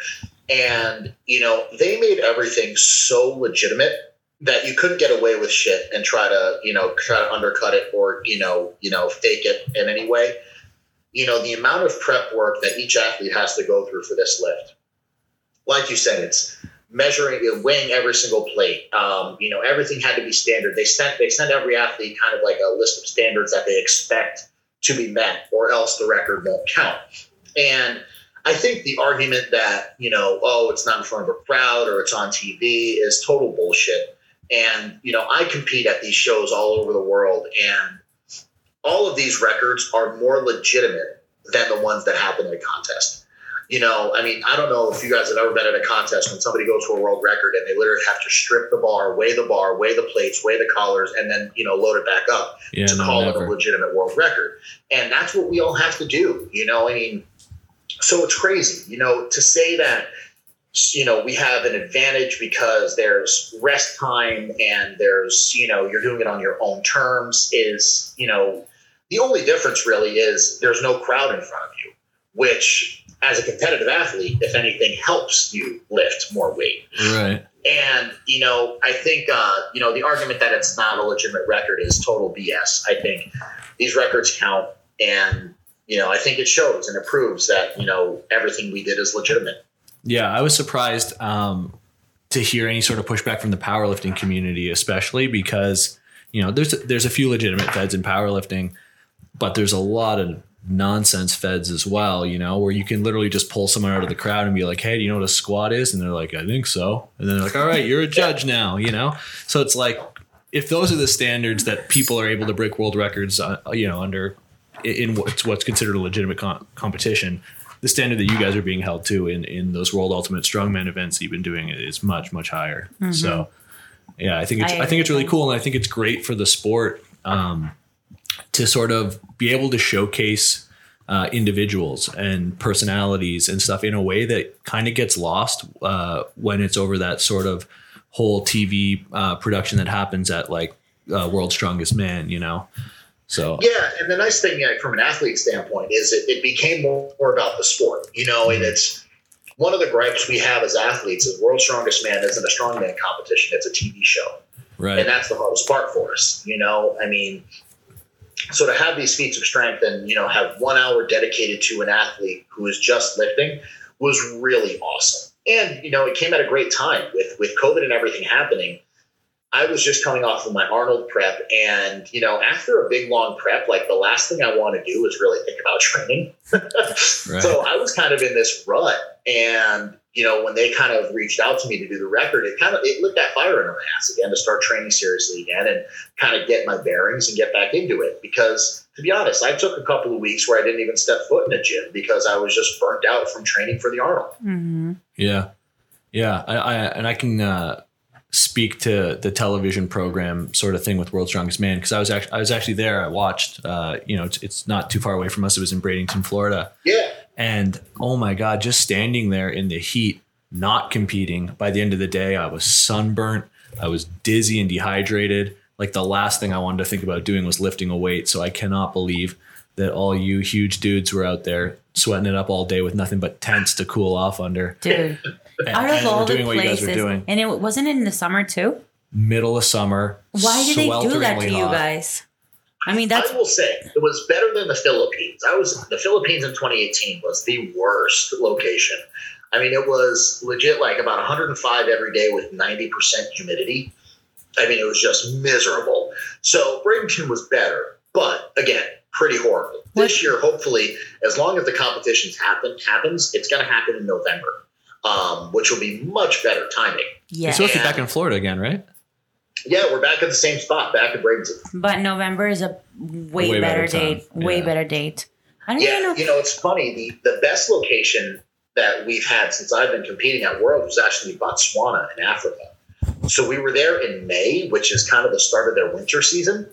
And, you know, they made everything so legitimate that you couldn't get away with shit and try to, you know, try to undercut it or, you know, you know, fake it in any way. You know, the amount of prep work that each athlete has to go through for this lift. Like you said, it's measuring weighing every single plate. Um, you know, everything had to be standard. They sent they sent every athlete kind of like a list of standards that they expect to be met, or else the record won't count. And I think the argument that you know, oh, it's not in front of a crowd or it's on TV is total bullshit. And you know, I compete at these shows all over the world, and all of these records are more legitimate than the ones that happen in a contest you know, I mean, I don't know if you guys have ever been at a contest when somebody goes to a world record and they literally have to strip the bar, weigh the bar, weigh the plates, weigh the collars, and then, you know, load it back up Yeah, to no, call it a legitimate world record. And that's what we all have to do, you know, I mean, so it's crazy, you know, to say that, you know, we have an advantage because there's rest time and there's, you know, you're doing it on your own terms is, you know, the only difference really is there's no crowd in front of you, which as a competitive athlete, if anything, helps you lift more weight. Right. And you know, I think uh, you know the argument that it's not a legitimate record is total BS. I think these records count, and you know, I think it shows and it proves that you know everything we did is legitimate. Yeah, I was surprised um, to hear any sort of pushback from the powerlifting community, especially because you know there's there's a few legitimate feds in powerlifting, but there's a lot of nonsense feds as well. You know, where you can literally just pull someone out of the crowd and be like, "Hey, do you know what a squat is?" And they're like, "I think so," and then they're like, "All right, you're a judge now." You know, so it's like if those are the standards that people are able to break world records, uh, you know, under in what's what's considered a legitimate com- competition, the standard that you guys are being held to in in those World Ultimate Strongman events that you've been doing is much much higher. So, yeah, I think it's I I, think it's really cool, and I think it's great for the sport um, to sort of be able to showcase. Uh, individuals and personalities and stuff in a way that kind of gets lost uh, when it's over that sort of whole TV uh, production that happens at like uh, World's Strongest Man, you know. So Yeah, and the nice thing like, from an athlete standpoint is it, it became more, more about the sport, you know, and it's one of the gripes we have as athletes is World's Strongest Man isn't a strongman competition; it's a TV show. right, and that's the hardest part for us. You know, I mean, so to have these feats of strength and you know have one hour dedicated to an athlete who is just lifting was really awesome. And you know, it came at a great time with with COVID and everything happening. I was just coming off of my Arnold prep, and you know, after a big long prep, like the last thing I want to do is really think about training. right. So I was kind of in this rut, and you know, when they kind of reached out to me to do the record, it kind of it lit that fire in my ass again to start training seriously again and kind of get my bearings and get back into it. Because to be honest, I took a couple of weeks where I didn't even step foot in a gym because I was just burnt out from training for the Arnold. Mm-hmm. Yeah, yeah, I, I, and I can uh, speak to the television program sort of thing with World's Strongest Man because I was actually I was actually there. I watched. Uh, you know, it's, it's not too far away from us. It was in Bradenton, Florida. Yeah. And oh my God, just standing there in the heat, not competing. By the end of the day, I was sunburnt. I was dizzy and dehydrated. Like the last thing I wanted to think about doing was lifting a weight. So I cannot believe that all you huge dudes were out there sweating it up all day with nothing but tents to cool off under. Dude, And- out of all the doing what you guys were places, doing. and it wasn't in the summer too. Middle of summer. Why did they do that to you hot. guys? I mean, that's I will say it was better than the Philippines. I was the Philippines in 2018 was the worst location. I mean, it was legit like about 105 every day with 90% humidity. I mean, it was just miserable. So Bradenton was better, but again, pretty horrible. This year, hopefully, as long as the competitions happen happens, it's going to happen in November, um, which will be much better timing. yeah. You're supposed to be back in Florida again, right? Yeah, we're back at the same spot, back at Bradenton. But November is a way, Way better, better time. date. Way better date. I don't even Yeah, know. you know, it's funny. The the best location that we've had since I've been competing at World was actually Botswana in Africa. So we were there in May, which is kind of the start of their winter season,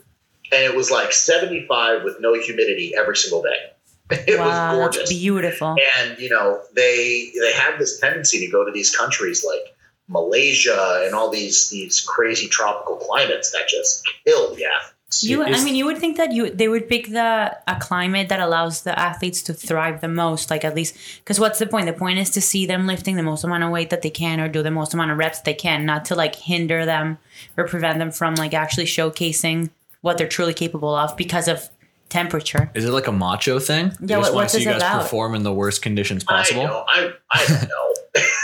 and it was like 75 with no humidity every single day. It wow, was that's gorgeous. beautiful. And you know, they they have this tendency to go to these countries like Malaysia and all these these crazy tropical climates that just kill the athletes. You, I mean, you would think that you they would pick the a climate that allows the athletes to thrive the most, like at least because what's the point? The point is to see them lifting the most amount of weight that they can, or do the most amount of reps they can, not to like hinder them or prevent them from like actually showcasing what they're truly capable of because of temperature. Is it like a macho thing? They Yeah, just what- want what's to see you guys about? perform in the worst conditions I possible. know. I I know.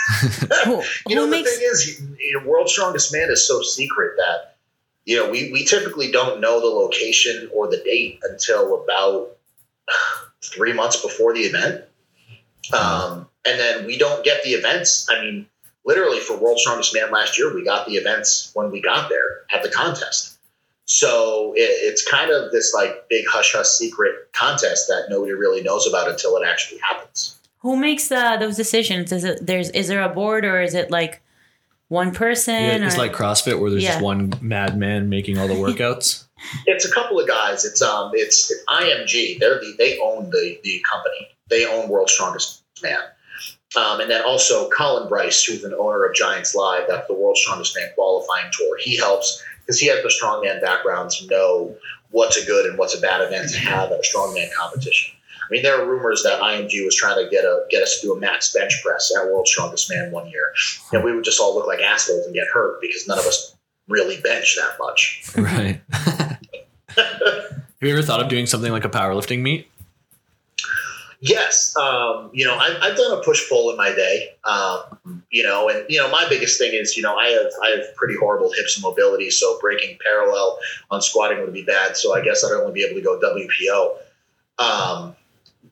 Who, You know, the makes thing is, you know, World's Strongest Man is so secret that, you know, we, we typically don't know the location or the date until about three months before the event. Um, and then we don't get the events. I mean, literally for World's Strongest Man last year, we got the events when we got there at the contest. So it, it's kind of this like big hush hush secret contest that nobody really knows about until it actually happens. Who makes the, those decisions? Is it there's is there a board or is it like one person? Yeah, it's or- like CrossFit where there's Yeah. just one madman making all the workouts. It's a couple of guys. It's um, it's, it's IMG. They're the they own the the company. They own World's Strongest Man. Um, and then also Colin Bryce, who's an owner of Giants Live, that's the World's Strongest Man qualifying tour. He helps because he has the strongman background to know what's a good and what's a bad event to have at a strongman competition. I mean, there are rumors that IMG was trying to get a get us to do a max bench press at World's Strongest Man one year, and we would just all look like assholes and get hurt because none of us really bench that much. right. Have you ever thought of doing something like a powerlifting meet? Yes, um, you know, I've, I've done a push pull in my day, um, you know, and you know, my biggest thing is, you know, I have I have pretty horrible hips and mobility, so breaking parallel on squatting would be bad. So I guess I'd only be able to go WPO. Um,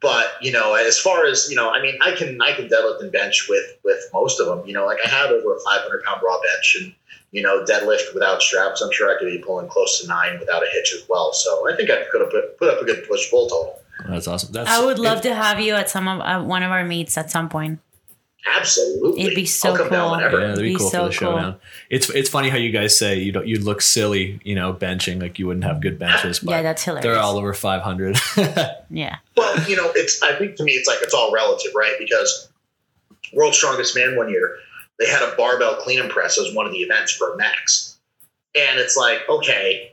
but you know, as far as you know, I mean, I can I can deadlift and bench with with most of them. You know, like I had over a 500 pound raw bench and you know deadlift without straps. I'm sure I could be pulling close to nine without a hitch as well. So I think I could have put, put up a good push pull total. That's awesome. That's I would love it- to have you at some of uh, one of our meets at some point. Absolutely, It'd be so I'll come down cool. whenever. Yeah, that'd be Be cool so for the cool. showdown. It's it's funny how you guys say you don't you look silly, you know, benching like you wouldn't have good benches, but Yeah, that's hilarious. they're all over 500. Yeah, Well, you know, it's. I think to me, it's like it's all relative, right? Because World's Strongest Man one year, they had a barbell clean and press as one of the events for max, and it's like, okay,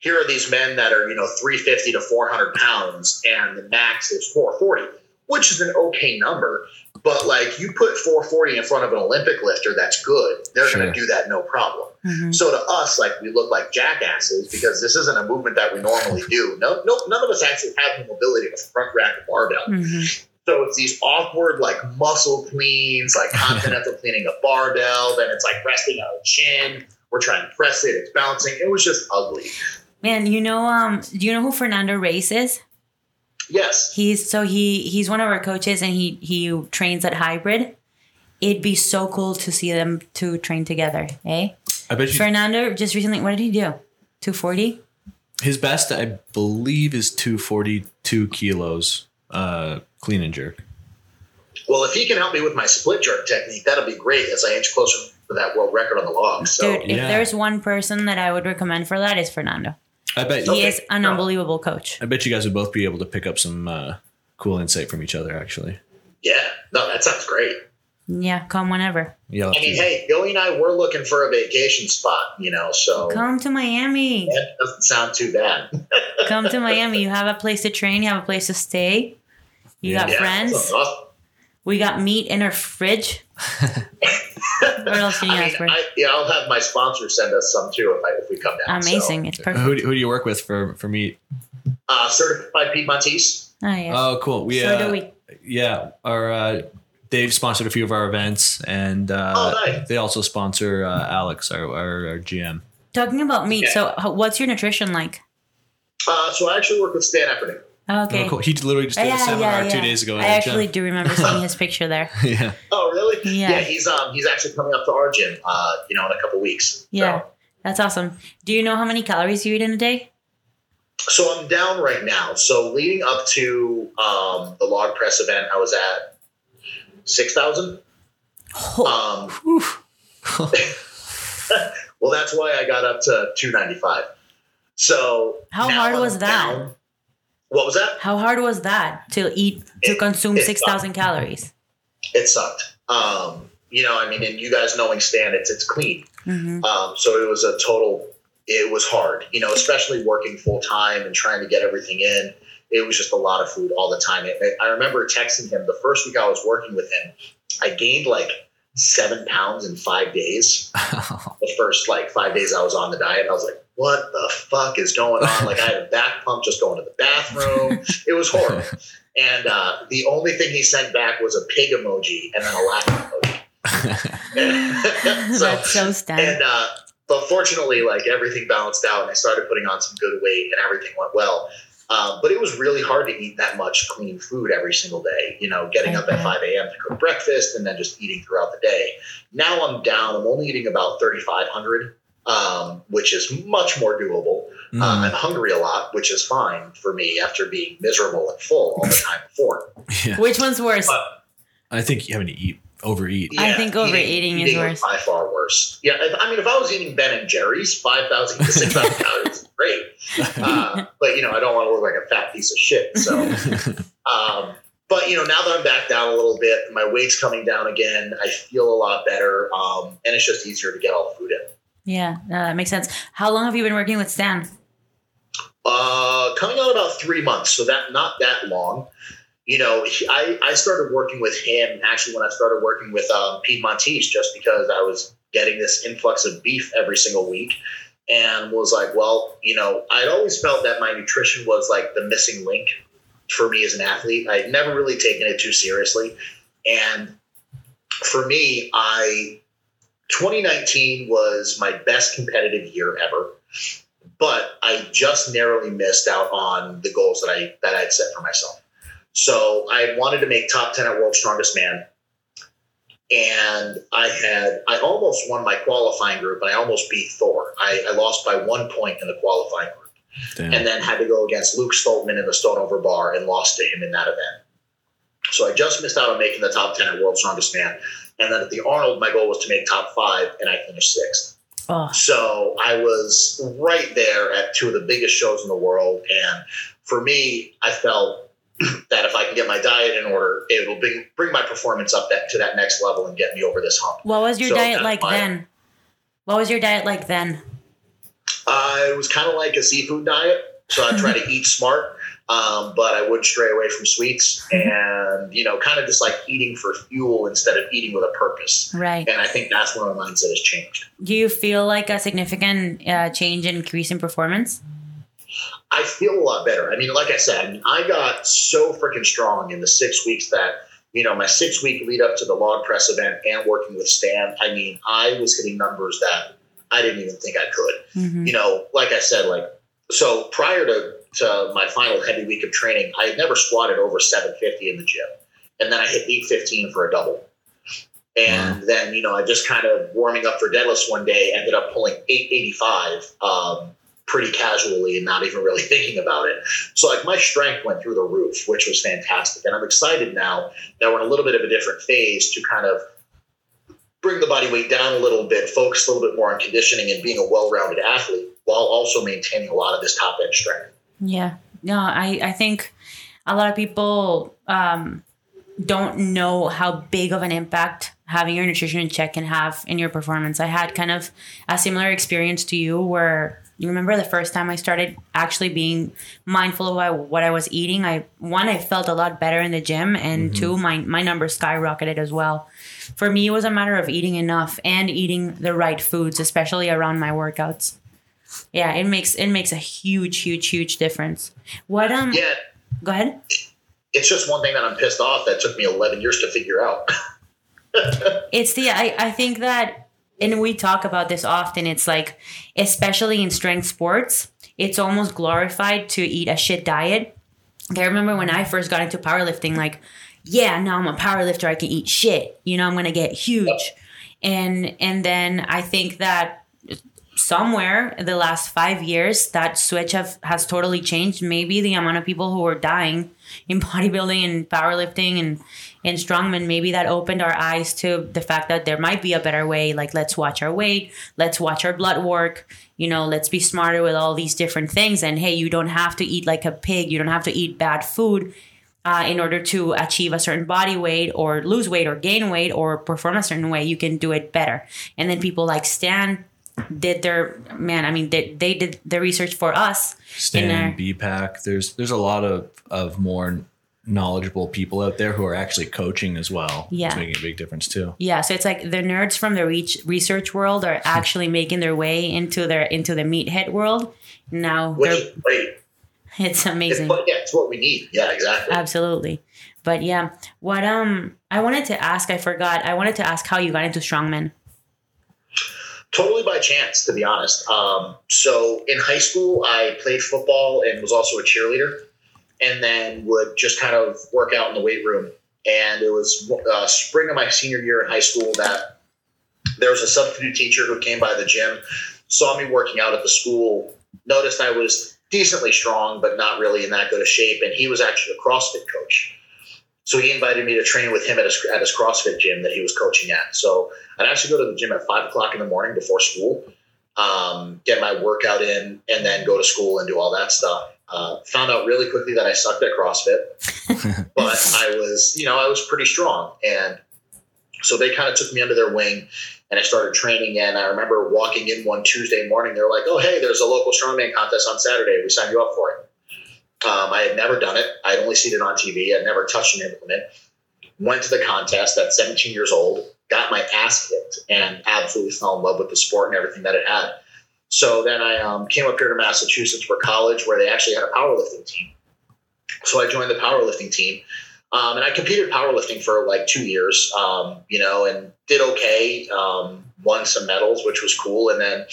here are these men that are you know 350 to 400 pounds, and the max is 440, which is an okay number. But like you put 440 in front of an Olympic lifter that's good, they're Sure. going to do that no problem. Mhm. So to us, like we look like jackasses because this isn't a movement that we normally do. No, no, none of us actually have the mobility to front rack a barbell. Mhm. So it's these awkward like muscle cleans, like continental cleaning a barbell. Then it's like resting on a chin. We're trying to press it. It's bouncing. It was just ugly. Man, you know, um, do you know who Fernando Reyes is? Yes. He's so he he's one of our coaches and he he trains at Hybrid. It'd be so cool to see them two train together, eh? I bet you Fernando just recently, what did he do? Two forty. his best, I believe, is 242 kilos uh, clean and jerk. Well, if he can help me with my split jerk technique, that'll be great as I inch closer to that world record on the log. So Dude, if yeah. there's one person that I would recommend for that is Fernando. I bet. He Okay. is an unbelievable coach. I bet you guys would both be able to pick up some uh, cool insight from each other. Actually, yeah, no, that sounds great. Yeah, come whenever. yeah. I mean, hey, Billy and I were looking for a vacation spot, you know, so Come to Miami. that doesn't sound too bad. Come to Miami. You have a place to train. You have a place to stay. You Yeah. got Yeah, friends. that's awesome. We got meat in our fridge. what else can you I ask mean, for? I, yeah, I'll have my sponsor send us some too if, I, if we come down. Amazing. It's perfect. Who, do- who do you work with for for meat? Uh, certified Piedmontese. Oh, yeah. Oh, cool. We so uh, do we. yeah, our uh, Dave sponsored a few of our events, and uh, Oh, nice. they also sponsor uh, Alex, our, our, our GM. Talking about meat. Okay. So, what's your nutrition like? Uh, so I actually work with Stan Efferding. Okay. Oh, cool. He literally just did a seminar two days ago. I actually gym. do remember seeing his picture there. yeah. Oh, really? Yeah. he's um he's actually coming up to our gym, uh, you know, in a couple weeks. Yeah, So, that's awesome. Do you know how many calories you eat in a day? so I'm down right now. So leading up to um the log press event, I was at six thousand. Oh, Um, well, that's why I got up to two ninety five. So How now hard I'm was that? down- What was that? how hard was that to eat to It- consume six thousand calories? It sucked. Um, you know, I mean, and you guys knowing Stan, it's it's clean. hmm Um, so it was a total. It was hard, you know, especially working full time and trying to get everything in. It was just a lot of food all the time. It, I remember texting him the first week I was working with him. I gained like seven pounds in five days. The first like five days I was on the diet, I was like, "What the fuck is going on?" Like I had a back pump just going to the bathroom. It was horrible. And uh, the only thing he sent back was a pig emoji and then a laughing emoji. so that's so Stan. and uh, but fortunately, like everything balanced out, and I started putting on some good weight, and everything went well. Um, but it was really hard to eat that much clean food every single day. You know, getting up at 5 a.m. to cook breakfast and then just eating throughout the day. Now I'm down. I'm only eating about 3,500, um, which is much more doable. Mm. Uh, I'm hungry a lot, which is fine for me after being miserable and full all the time before. yeah. Which one's worse? But I think having to eat, overeat. I think overeating is eating worse. By far worse. Yeah, if, I mean, if I was eating Ben and Jerry's, five thousand to six thousand calories is great. Uh, but you know, I don't want to look like a fat piece of shit. So, um, but you know, now that I'm back down a little bit, my weight's coming down again. I feel a lot better, um, and it's just easier to get all the food in. yeah, no, that makes sense. How long have you been working with Stan? Uh, coming on about three months, so that not that long. You know, I, I started working with him actually when I started working with um, Piedmontese, just because I was getting this influx of beef every single week, and was like, well, you know, I'd always felt that my nutrition was like the missing link for me as an athlete. I'd never really taken it too seriously, and for me, I 2019 was my best competitive year ever but I just narrowly missed out on the goals that I that I'd set for myself. So I wanted to make top ten at World's Strongest Man, and I had I almost won my qualifying group, and I almost beat Thor. I, I lost by one point in the qualifying group, Damn. and then had to go against Luke Stoltman in the stone over bar and lost to him in that event. So I just missed out on making the top ten at World's Strongest Man, and then at the Arnold, my goal was to make top five, and I finished sixth. Oh, So I was right there at two of the biggest shows in the world. And for me, I felt that if I can get my diet in order, it will bring, bring my performance up that, to that next level and get me over this hump. what was your So diet like my- then? What was your diet like then? Uh, it was kind of like a seafood diet. So I try to eat smart. Um, but I would stray away from sweets and, you know, kind of just like eating for fuel instead of eating with a purpose. Right. And I think that's where my mindset has changed. Do you feel like a significant uh, change in increase in performance? I feel a lot better. I mean, like I said, I, mean, I got so freaking strong in the six weeks that, you know, my six week lead up to the log press event and working with Stan, I mean, I was hitting numbers that I didn't even think I could. Mm-hmm. You know, like I said, like, so prior to, to my final heavy week of training, I had never squatted over 750 in the gym. And then I hit 815 for a double. And wow. then, you know, I just kind of warming up for deadlifts one day, ended up pulling 885. Um, pretty casually and not even really thinking about it. So like my strength went through the roof, which was fantastic. And I'm excited now that we're in a little bit of a different phase to kind of bring the body weight down a little bit, focus a little bit more on conditioning and being a well-rounded athlete while also maintaining a lot of this top end strength. Yeah. No, I, I think a lot of people um, don't know how big of an impact having your nutrition in check can have in your performance. I had kind of a similar experience to you where you remember the first time I started actually being mindful of what I was eating. I one I felt a lot better in the gym, and mm-hmm. two my my numbers skyrocketed as well. For me, it was a matter of eating enough and eating the right foods, especially around my workouts. Yeah, it makes it makes a huge, huge, huge difference. What um? Yeah. Go ahead. It's just one thing that I'm pissed off that took me 11 years to figure out. it's the I I think that and we talk about this often. It's like especially in strength sports it's almost glorified to eat a shit diet. I remember when i first got into powerlifting like yeah now i'm a powerlifter. I can eat shit. You know i'm gonna get huge. And and then i think that somewhere the last five years that switch have, has totally changed. Maybe the amount of people who are dying in bodybuilding and powerlifting and in strongman maybe that opened our eyes to the fact that there might be a better way like let's watch our weight let's watch our blood work you know let's be smarter with all these different things. And hey you don't have to eat like a pig. You don't have to eat bad food uh, in order to achieve a certain body weight or lose weight or gain weight or perform a certain way you can do it better. And then people like stan did their man i mean they, they did the research for us stan bpac there's there's a lot of of more knowledgeable people out there who are actually coaching as well. Yeah. It's making a big difference too. Yeah. So it's like the nerds from the reach, research world are actually making their way into their into the meathead world. Now Which is great. It's amazing. It's, yeah, it's what we need. Yeah, exactly. Absolutely. But yeah, what um I wanted to ask, I forgot. I wanted to ask how you got into strongman. Totally by chance, to be honest. Um, so in high school, I played football and was also a cheerleader and then would just kind of work out in the weight room. And it was uh, spring of my senior year in high school that there was a substitute teacher who came by the gym, saw me working out at the school, noticed I was decently strong, but not really in that good a shape. And he was actually a CrossFit coach. So he invited me to train with him at his, at his CrossFit gym that he was coaching at. So I'd actually go to the gym at five o'clock in the morning before school, um, get my workout in, and then go to school and do all that stuff. Uh, found out really quickly that I sucked at CrossFit, but I was, you know, I was pretty strong. And so they kind of took me under their wing and I started training. And I remember walking in one Tuesday morning, they're like, oh, hey, there's a local strongman contest on Saturday. We signed you up for it. Um, I had never done it. I'd only seen it on TV. I'd never touched an implement. Went to the contest at 17 years old, got my ass kicked, and absolutely fell in love with the sport and everything that it had. So then I um, came up here to Massachusetts for college, where they actually had a powerlifting team. So I joined the powerlifting team, um, and I competed powerlifting for like two years, um, you know, and did okay. Um, won some medals, which was cool. And then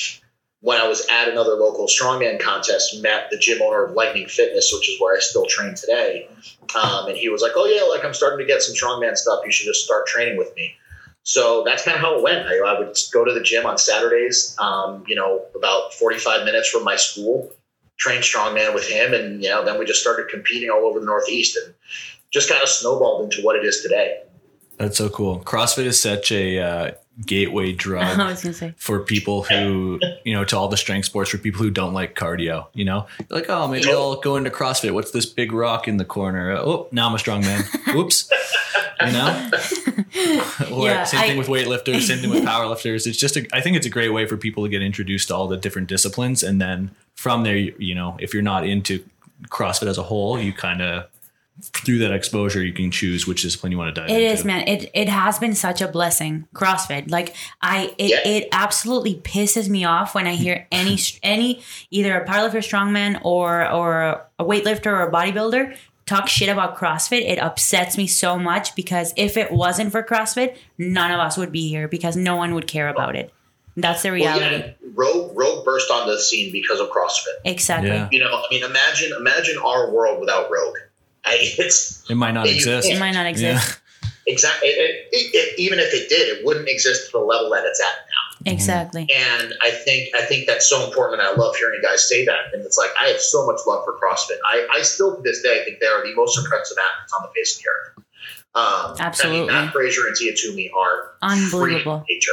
when I was at another local strongman contest, met the gym owner of Lightning Fitness, which is where I still train today. Um, and he was like, "Oh yeah, like I'm starting to get some strongman stuff. You should just start training with me." So that's kind of how it went. I, I, would go to the gym on Saturdays, um, you know, about 45 minutes from my school, train strongman with him. And, you know, then we just started competing all over the Northeast and just kind of snowballed into what it is today. That's so cool. CrossFit is such a uh, gateway drug for people who, you know, to all the strength sports for people who don't like cardio. You know, You're like, oh, maybe I'll go into CrossFit. What's this big rock in the corner? Oh, now I'm a strong man. Oops. you know, or yeah, same thing I, with weightlifters, same thing with powerlifters. It's just, a, I think it's a great way for people to get introduced to all the different disciplines, and then from there, you know, if you're not into CrossFit as a whole, you kind of through that exposure, you can choose which discipline you want to dive It into. is, man. It it has been such a blessing. CrossFit, like I, it, Yeah. it absolutely pisses me off when I hear any any either a powerlifter, strongman, or or a weightlifter or a bodybuilder talk shit about CrossFit. It upsets me so much because if it wasn't for CrossFit, none of us would be here because no one would care about it. That's the Well, reality. yeah, Rogue Rogue burst onto the scene because of CrossFit. Exactly. Yeah. You know, I mean, imagine imagine our world without Rogue. I, it's It might not exist. It might not exist. exactly it, it, it, even if it did, it wouldn't exist to the level that it's at now. Exactly. And I think I think that's so important, and I love hearing you guys say that. And it's like I have so much love for CrossFit. I, I still to this day I think they are the most impressive athletes on the face of the earth. Um, Absolutely. I mean, Mat Fraser and Tia Toomey are Unbelievable. freak nature.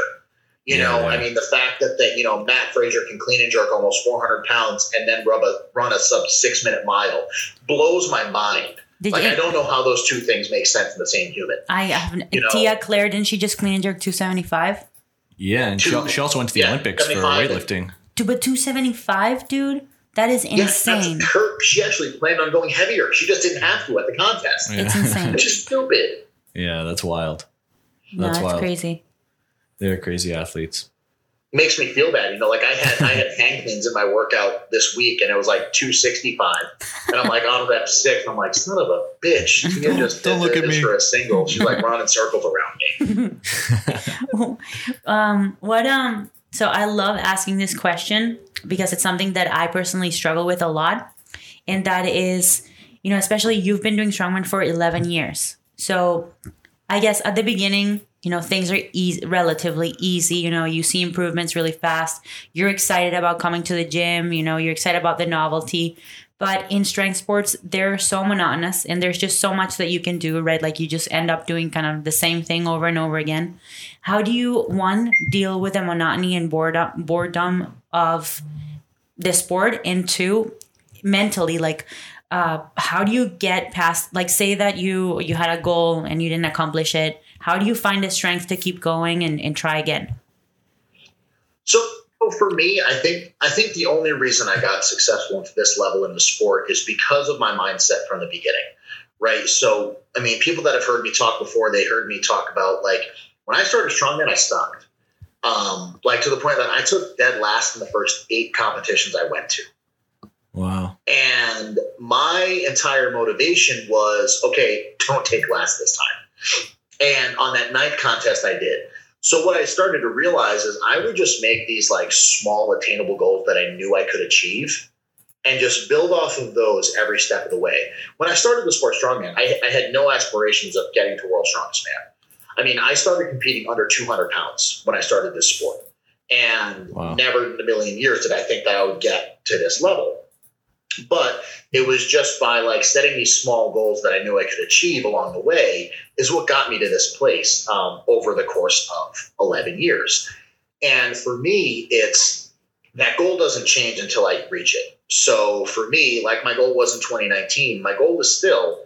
You Yeah, know, yeah. I mean, the fact that that you know Mat Fraser can clean and jerk almost 400 pounds and then rub a, run a sub six minute mile blows my mind. Did Like you? I don't know how those two things make sense in the same human. I have You know- Tia Clair. Didn't she just clean and jerk two seventy five? Yeah, and she, Two- she also went to the yeah, Olympics for weightlifting. Dude, but two seventy five, dude. That is insane. that's her. She actually planned on going heavier. She just didn't have to at the contest, Yeah. It's insane. which is stupid. yeah, that's wild. no, That's it's wild. crazy. They're crazy athletes. makes me feel bad. You know, like I had I had hang cleans in my workout this week, and it was like two sixty five, and I'm like on rep six. I'm like, son of a bitch, you Don't- just don't look at me. for a single. She's like running circles around me. um, what um so I love asking this question because it's something that I personally struggle with a lot. And that is, you know, especially you've been doing strongman for 11 years. So I guess at the beginning, you know, things are easy, relatively easy. You know, you see improvements really fast. You're excited about coming to the gym. You know, you're excited about the novelty. But in strength sports, they're so monotonous and there's just so much that you can do, right? Like you just end up doing kind of the same thing over and over again. How do you, one, deal with the monotony and boredom, boredom of the sport? And two, mentally, like, uh, how do you get past, like, say that you you had a goal and you didn't accomplish it. How do you find the strength to keep going and, and try again? So for me, I think I think the only reason I got successful into this level in the sport is because of my mindset from the beginning. Right. So I mean, people that have heard me talk before, they heard me talk about like when I started strongman, I sucked. Um, like to the point that I took dead last in the first eight competitions I went to. Wow. And my entire motivation was okay, don't take last this time. And on that ninth contest, I did. So what I started to realize is I would just make these like small attainable goals that I knew I could achieve and just build off of those every step of the way. When I started the sport strongman, I, I had no aspirations of getting to world strongest man. I mean, I started competing under 200 pounds when I started this sport. And Wow. never in a million years did I think that I would get to this level. But it was just by like setting these small goals that I knew I could achieve along the way is what got me to this place um, over the course of 11 years. And for me, it's that goal doesn't change until I reach it. So for me, like my goal was in 2019, my goal is still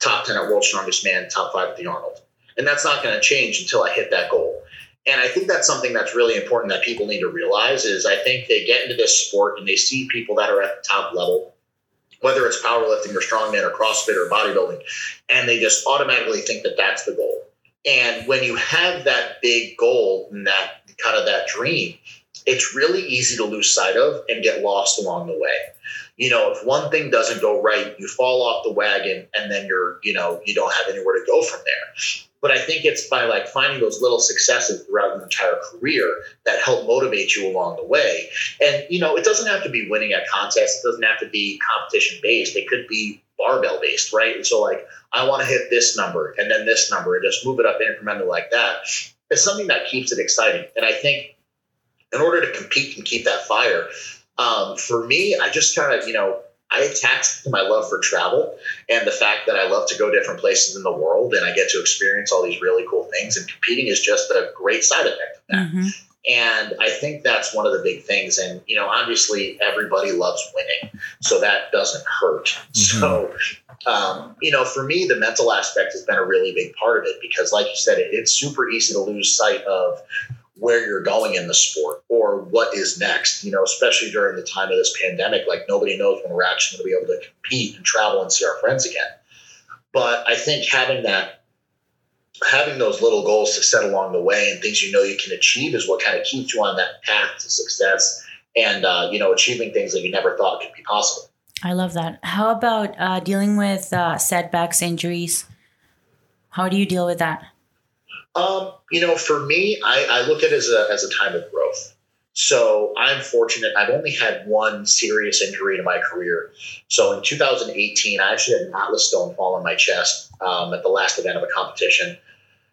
top 10 at World Strongest Man, top five at the Arnold. And that's not going to change until I hit that goal. And I think that's something that's really important that people need to realize is I think they get into this sport and they see people that are at the top level, whether it's powerlifting or strongman or CrossFit or bodybuilding, and they just automatically think that that's the goal. And when you have that big goal and that kind of that dream, it's really easy to lose sight of and get lost along the way. You know, if one thing doesn't go right, you fall off the wagon and then you're, you know, you don't have anywhere to go from there. But I think it's by like finding those little successes throughout an entire career that help motivate you along the way. And, you know, it doesn't have to be winning at contests. It doesn't have to be competition based. It could be barbell based, right? And so like, I want to hit this number and then this number and just move it up incrementally like that. It's something that keeps it exciting. And I think in order to compete and keep that fire, um, for me, I just kind of, you know, I attached to my love for travel and the fact that I love to go different places in the world and I get to experience all these really cool things. And competing is just a great side effect of that. hmm And I think that's one of the big things. And, you know, obviously everybody loves winning, so that doesn't hurt. So, um, you know, for me, the mental aspect has been a really big part of it because, like you said, it, it's super easy to lose sight of where you're going in the sport or what is next, you know, especially during the time of this pandemic. Like nobody knows when we're actually going to be able to compete and travel and see our friends again. But I think having that, having those little goals to set along the way and things you know you can achieve is what kind of keeps you on that path to success and, uh, you know, achieving things that you never thought could be possible. I love that. How about uh, dealing with uh, setbacks, injuries? How do you deal with that? Um, you know, for me, I, I look at it as a, as a time of growth. So I'm fortunate. I've only had one serious injury in my career. So in 2018, I actually had an atlas stone fall on my chest um, at the last event of a competition.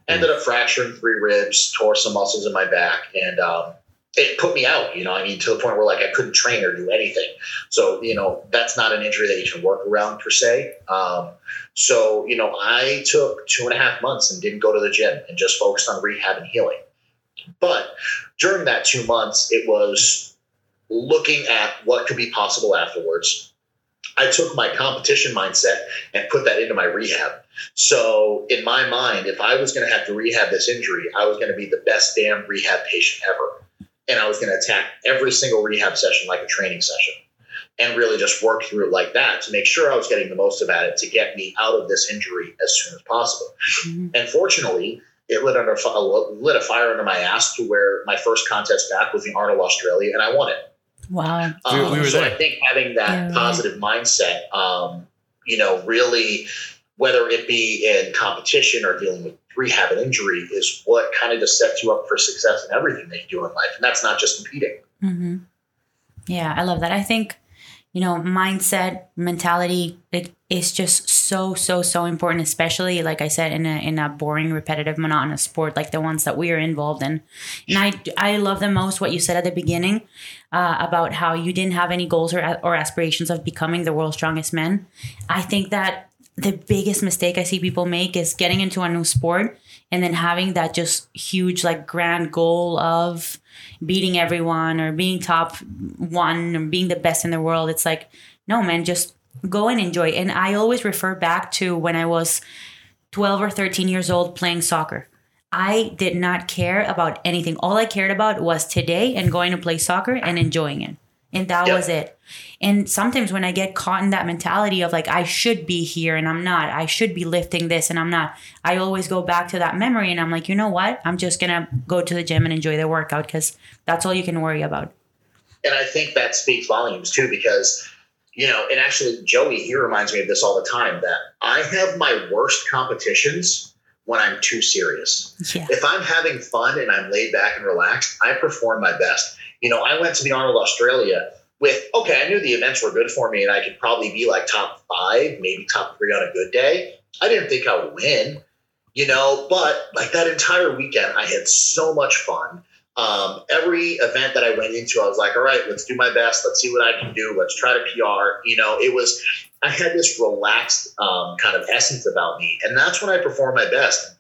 Ended up fracturing three ribs, tore some muscles in my back, and um, it put me out. You know, I mean, to the point where like I couldn't train or do anything. So you know, that's not an injury that you can work around per se. Um, so you know, I took two and a half months and didn't go to the gym and just focused on rehab and healing. But during that two months, it was looking at what could be possible afterwards. I took my competition mindset and put that into my rehab. So, in my mind, if I was going to have to rehab this injury, I was going to be the best damn rehab patient ever. And I was going to attack every single rehab session like a training session and really just work through it like that to make sure I was getting the most of it to get me out of this injury as soon as possible. Mm-hmm. And fortunately, it lit under lit a fire under my ass to where my first contest back was the Arnold Australia, and I won it. Wow! Um, we, we so there. I think having that yeah, positive right. mindset, um, you know, really, whether it be in competition or dealing with rehab and injury, is what kind of just sets you up for success in everything that you do in life, and that's not just competing. Mm-hmm. Yeah, I love that. I think you know, mindset, mentality, it is just so, so, so important, especially like I said, in a in a boring, repetitive, monotonous sport like the ones that we are involved in. And I I love the most what you said at the beginning uh, about how you didn't have any goals or or aspirations of becoming the world's strongest man. I think that the biggest mistake I see people make is getting into a new sport and then having that just huge like grand goal of beating everyone or being top one or being the best in the world. It's like, no, man, just go and enjoy. And I always refer back to when I was 12 or 13 years old playing soccer. I did not care about anything. All I cared about was today and going to play soccer and enjoying it and that yep. was it and sometimes when i get caught in that mentality of like i should be here and i'm not i should be lifting this and i'm not i always go back to that memory and i'm like you know what i'm just gonna go to the gym and enjoy the workout because that's all you can worry about and i think that speaks volumes too because you know and actually joey he reminds me of this all the time that i have my worst competitions when I'm too serious. Yeah. If I'm having fun and I'm laid back and relaxed, I perform my best. You know, I went to the Arnold Australia with, okay, I knew the events were good for me and I could probably be like top five, maybe top three on a good day. I didn't think I would win, you know, but like that entire weekend, I had so much fun. Um, every event that I went into, I was like, all right, let's do my best. Let's see what I can do. Let's try to PR. You know, it was, I had this relaxed um, kind of essence about me. And that's when I perform my best.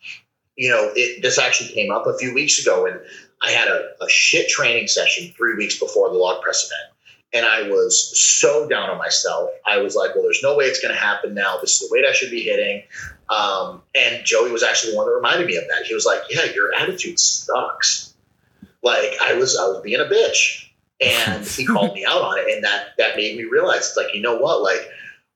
You know, it, this actually came up a few weeks ago, and I had a, a shit training session three weeks before the log press event. And I was so down on myself. I was like, well, there's no way it's going to happen now. This is the weight I should be hitting. Um, and Joey was actually the one that reminded me of that. He was like, yeah, your attitude sucks. Like I was, I was being a bitch. And he called me out on it. And that, that made me realize, it's like, you know what? Like,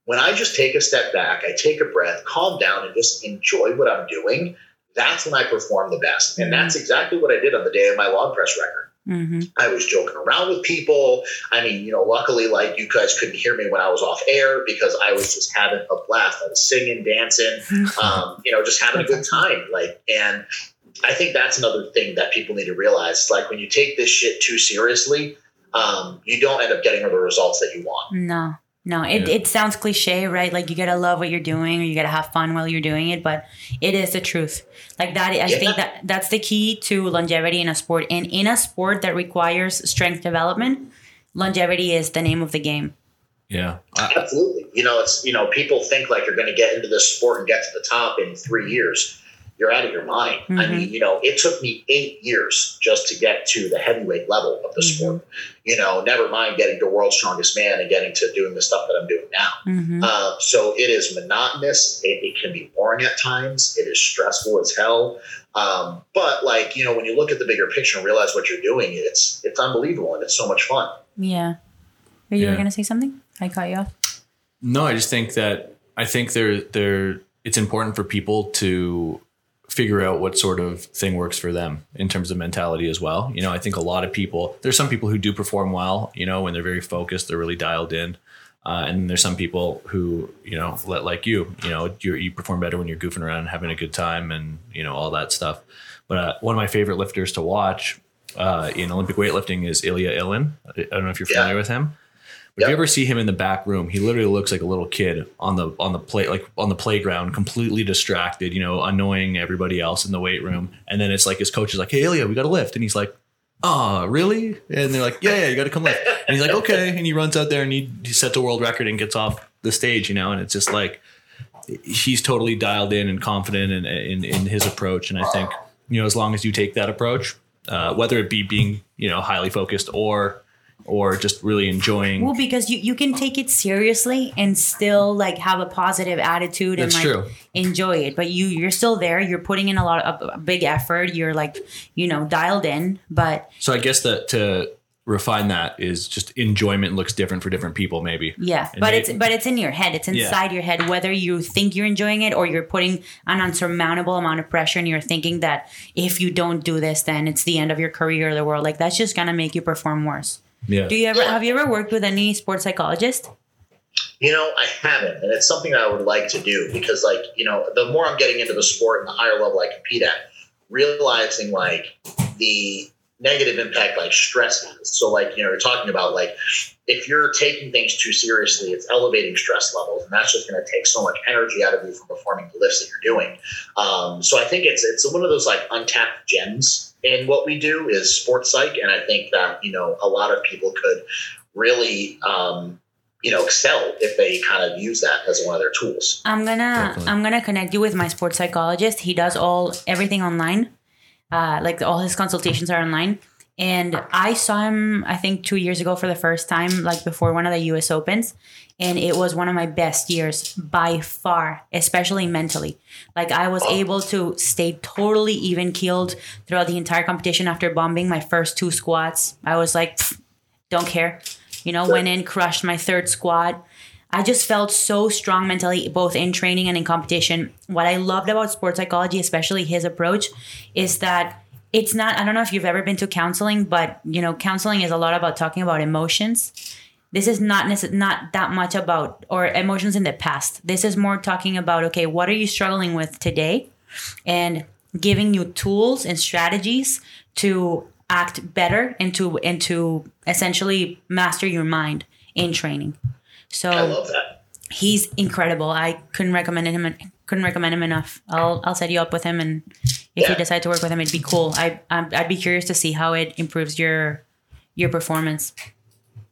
when I just take a step back, I take a breath, calm down, and just enjoy what I'm doing, that's when I perform the best. And that's mm-hmm. exactly what I did on the day of my log press record. Mm-hmm. I was joking around with people. I mean, you know, luckily, like you guys couldn't hear me when I was off air because I was just having a blast. I was singing, dancing, um, you know, just having a good time. Like, and I think that's another thing that people need to realize. Like, when you take this shit too seriously, um, you don't end up getting the results that you want. No, no, it, yeah. it sounds cliche, right? Like you gotta love what you're doing or you gotta have fun while you're doing it, but it is the truth. Like that, I yeah. think that that's the key to longevity in a sport. And in a sport that requires strength development, longevity is the name of the game. Yeah, absolutely. You know, it's you know, people think like you're going to get into this sport and get to the top in three years. You're out of your mind. I Mhm. mean, you know, it took me eight years just to get to the heavyweight level of the Mhm. sport. You know, never mind getting to world's strongest man and getting to doing the stuff that I'm doing now. hmm Uh, so it is monotonous. It, it can be boring at times. It is stressful as hell. Um, but like you know, when you look at the bigger picture and realize what you're doing, it's it's unbelievable and it's so much fun. Yeah. Are you Yeah. were gonna say something? I cut you off. No, I just think that I think there there it's important for people to figure out what sort of thing works for them in terms of mentality as well. You know, I think a lot of people there's some people who do perform well, you know, when they're very focused, they're really dialed in. Uh, and there's some people who, you know, let, like you, you know, you you perform better when you're goofing around and having a good time and, you know, all that stuff. But uh, one of my favorite lifters to watch uh, in Olympic weightlifting is Ilya Ilin. I don't know if you're Yeah. familiar with him. If you ever see him in the back room, he literally looks like a little kid on the on the play like on the playground, completely distracted, you know, annoying everybody else in the weight room. And then it's like his coach is like, "Hey, Ilya, we got to lift," and he's like, "Oh, really?" And they're like, "Yeah, yeah, you got to come lift." And he's like, "Okay," and he runs out there and he, he sets a world record and gets off the stage, you know. And it's just like he's totally dialed in and confident in in, in his approach. And I think you know, as long as you take that approach, uh, whether it be being you know highly focused or or just really enjoying Well, because you, you can take it seriously and still like have a positive attitude and That's like true. enjoy it. But you you're still there. You're putting in a lot of a big effort. You're like you know dialed in. But So I guess that to refine that is just enjoyment looks different for different people, maybe. yeah, And but may- it's but it's in your head. It's Yeah. inside your head. Whether you think you're enjoying it or you're putting an unsurmountable amount of pressure and you're thinking that if you don't do this, then it's the end of your career or the world. Like that's just gonna make you perform worse. Yeah. Do you ever Yeah. have you ever worked with any sports psychologist? You know, I haven't, and it's something that I would like to do because, like, you know, the more I'm getting into the sport and the higher level I compete at, realizing like the negative impact like stress has. So, like, you know, you're talking about like if you're taking things too seriously, it's elevating stress levels, and that's just going to take so much energy out of you from performing the lifts that you're doing. Um, so, I think it's it's one of those like untapped gems in what we do is sports psych, and I think that you know a lot of people could really. Um, you know, excel if they kind of use that as one of their tools. I'm gonna Definitely. I'm gonna connect you with my sports psychologist. He does all everything online. Uh, like all his consultations are online. And I saw him I think two years ago for the first time, like before one of the US Opens. And it was one of my best years by far, especially mentally. Like I was able to stay totally even keeled throughout the entire competition after bombing my first two squats. I was like, don't care. You know, went in, crushed my third squat. I just felt so strong mentally, both in training and in competition. What I loved about sports psychology, especially his approach, is that it's not, I don't know if you've ever been to counseling, but you know, counseling is a lot about talking about emotions. This is not necess- not that much about or emotions in the past. This is more talking about okay, what are you struggling with today, and giving you tools and strategies to act better and to and to essentially master your mind in training. So I love that. he's incredible. I couldn't recommend him. Couldn't recommend him enough. I'll I'll set you up with him, and if you decide to work with him, it'd be cool. I I'm- I'd be curious to see how it improves your your performance.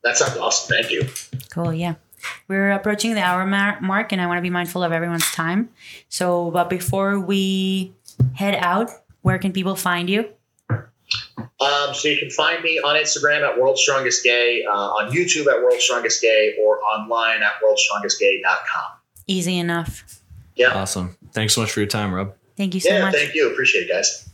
That sounds awesome. Thank you. Cool. Yeah. We're approaching the hour mar- mark, and I want to be mindful of everyone's time. So, but before we head out, where can people find you? Um, so you can find me on Instagram at World's Strongest Gay, uh, on YouTube at World's Strongest Gay, or online at worldstrongestgay.com. Easy enough. Yeah. Awesome. Thanks so much for your time, Rob. Thank you so yeah, much. thank you. Appreciate it, guys.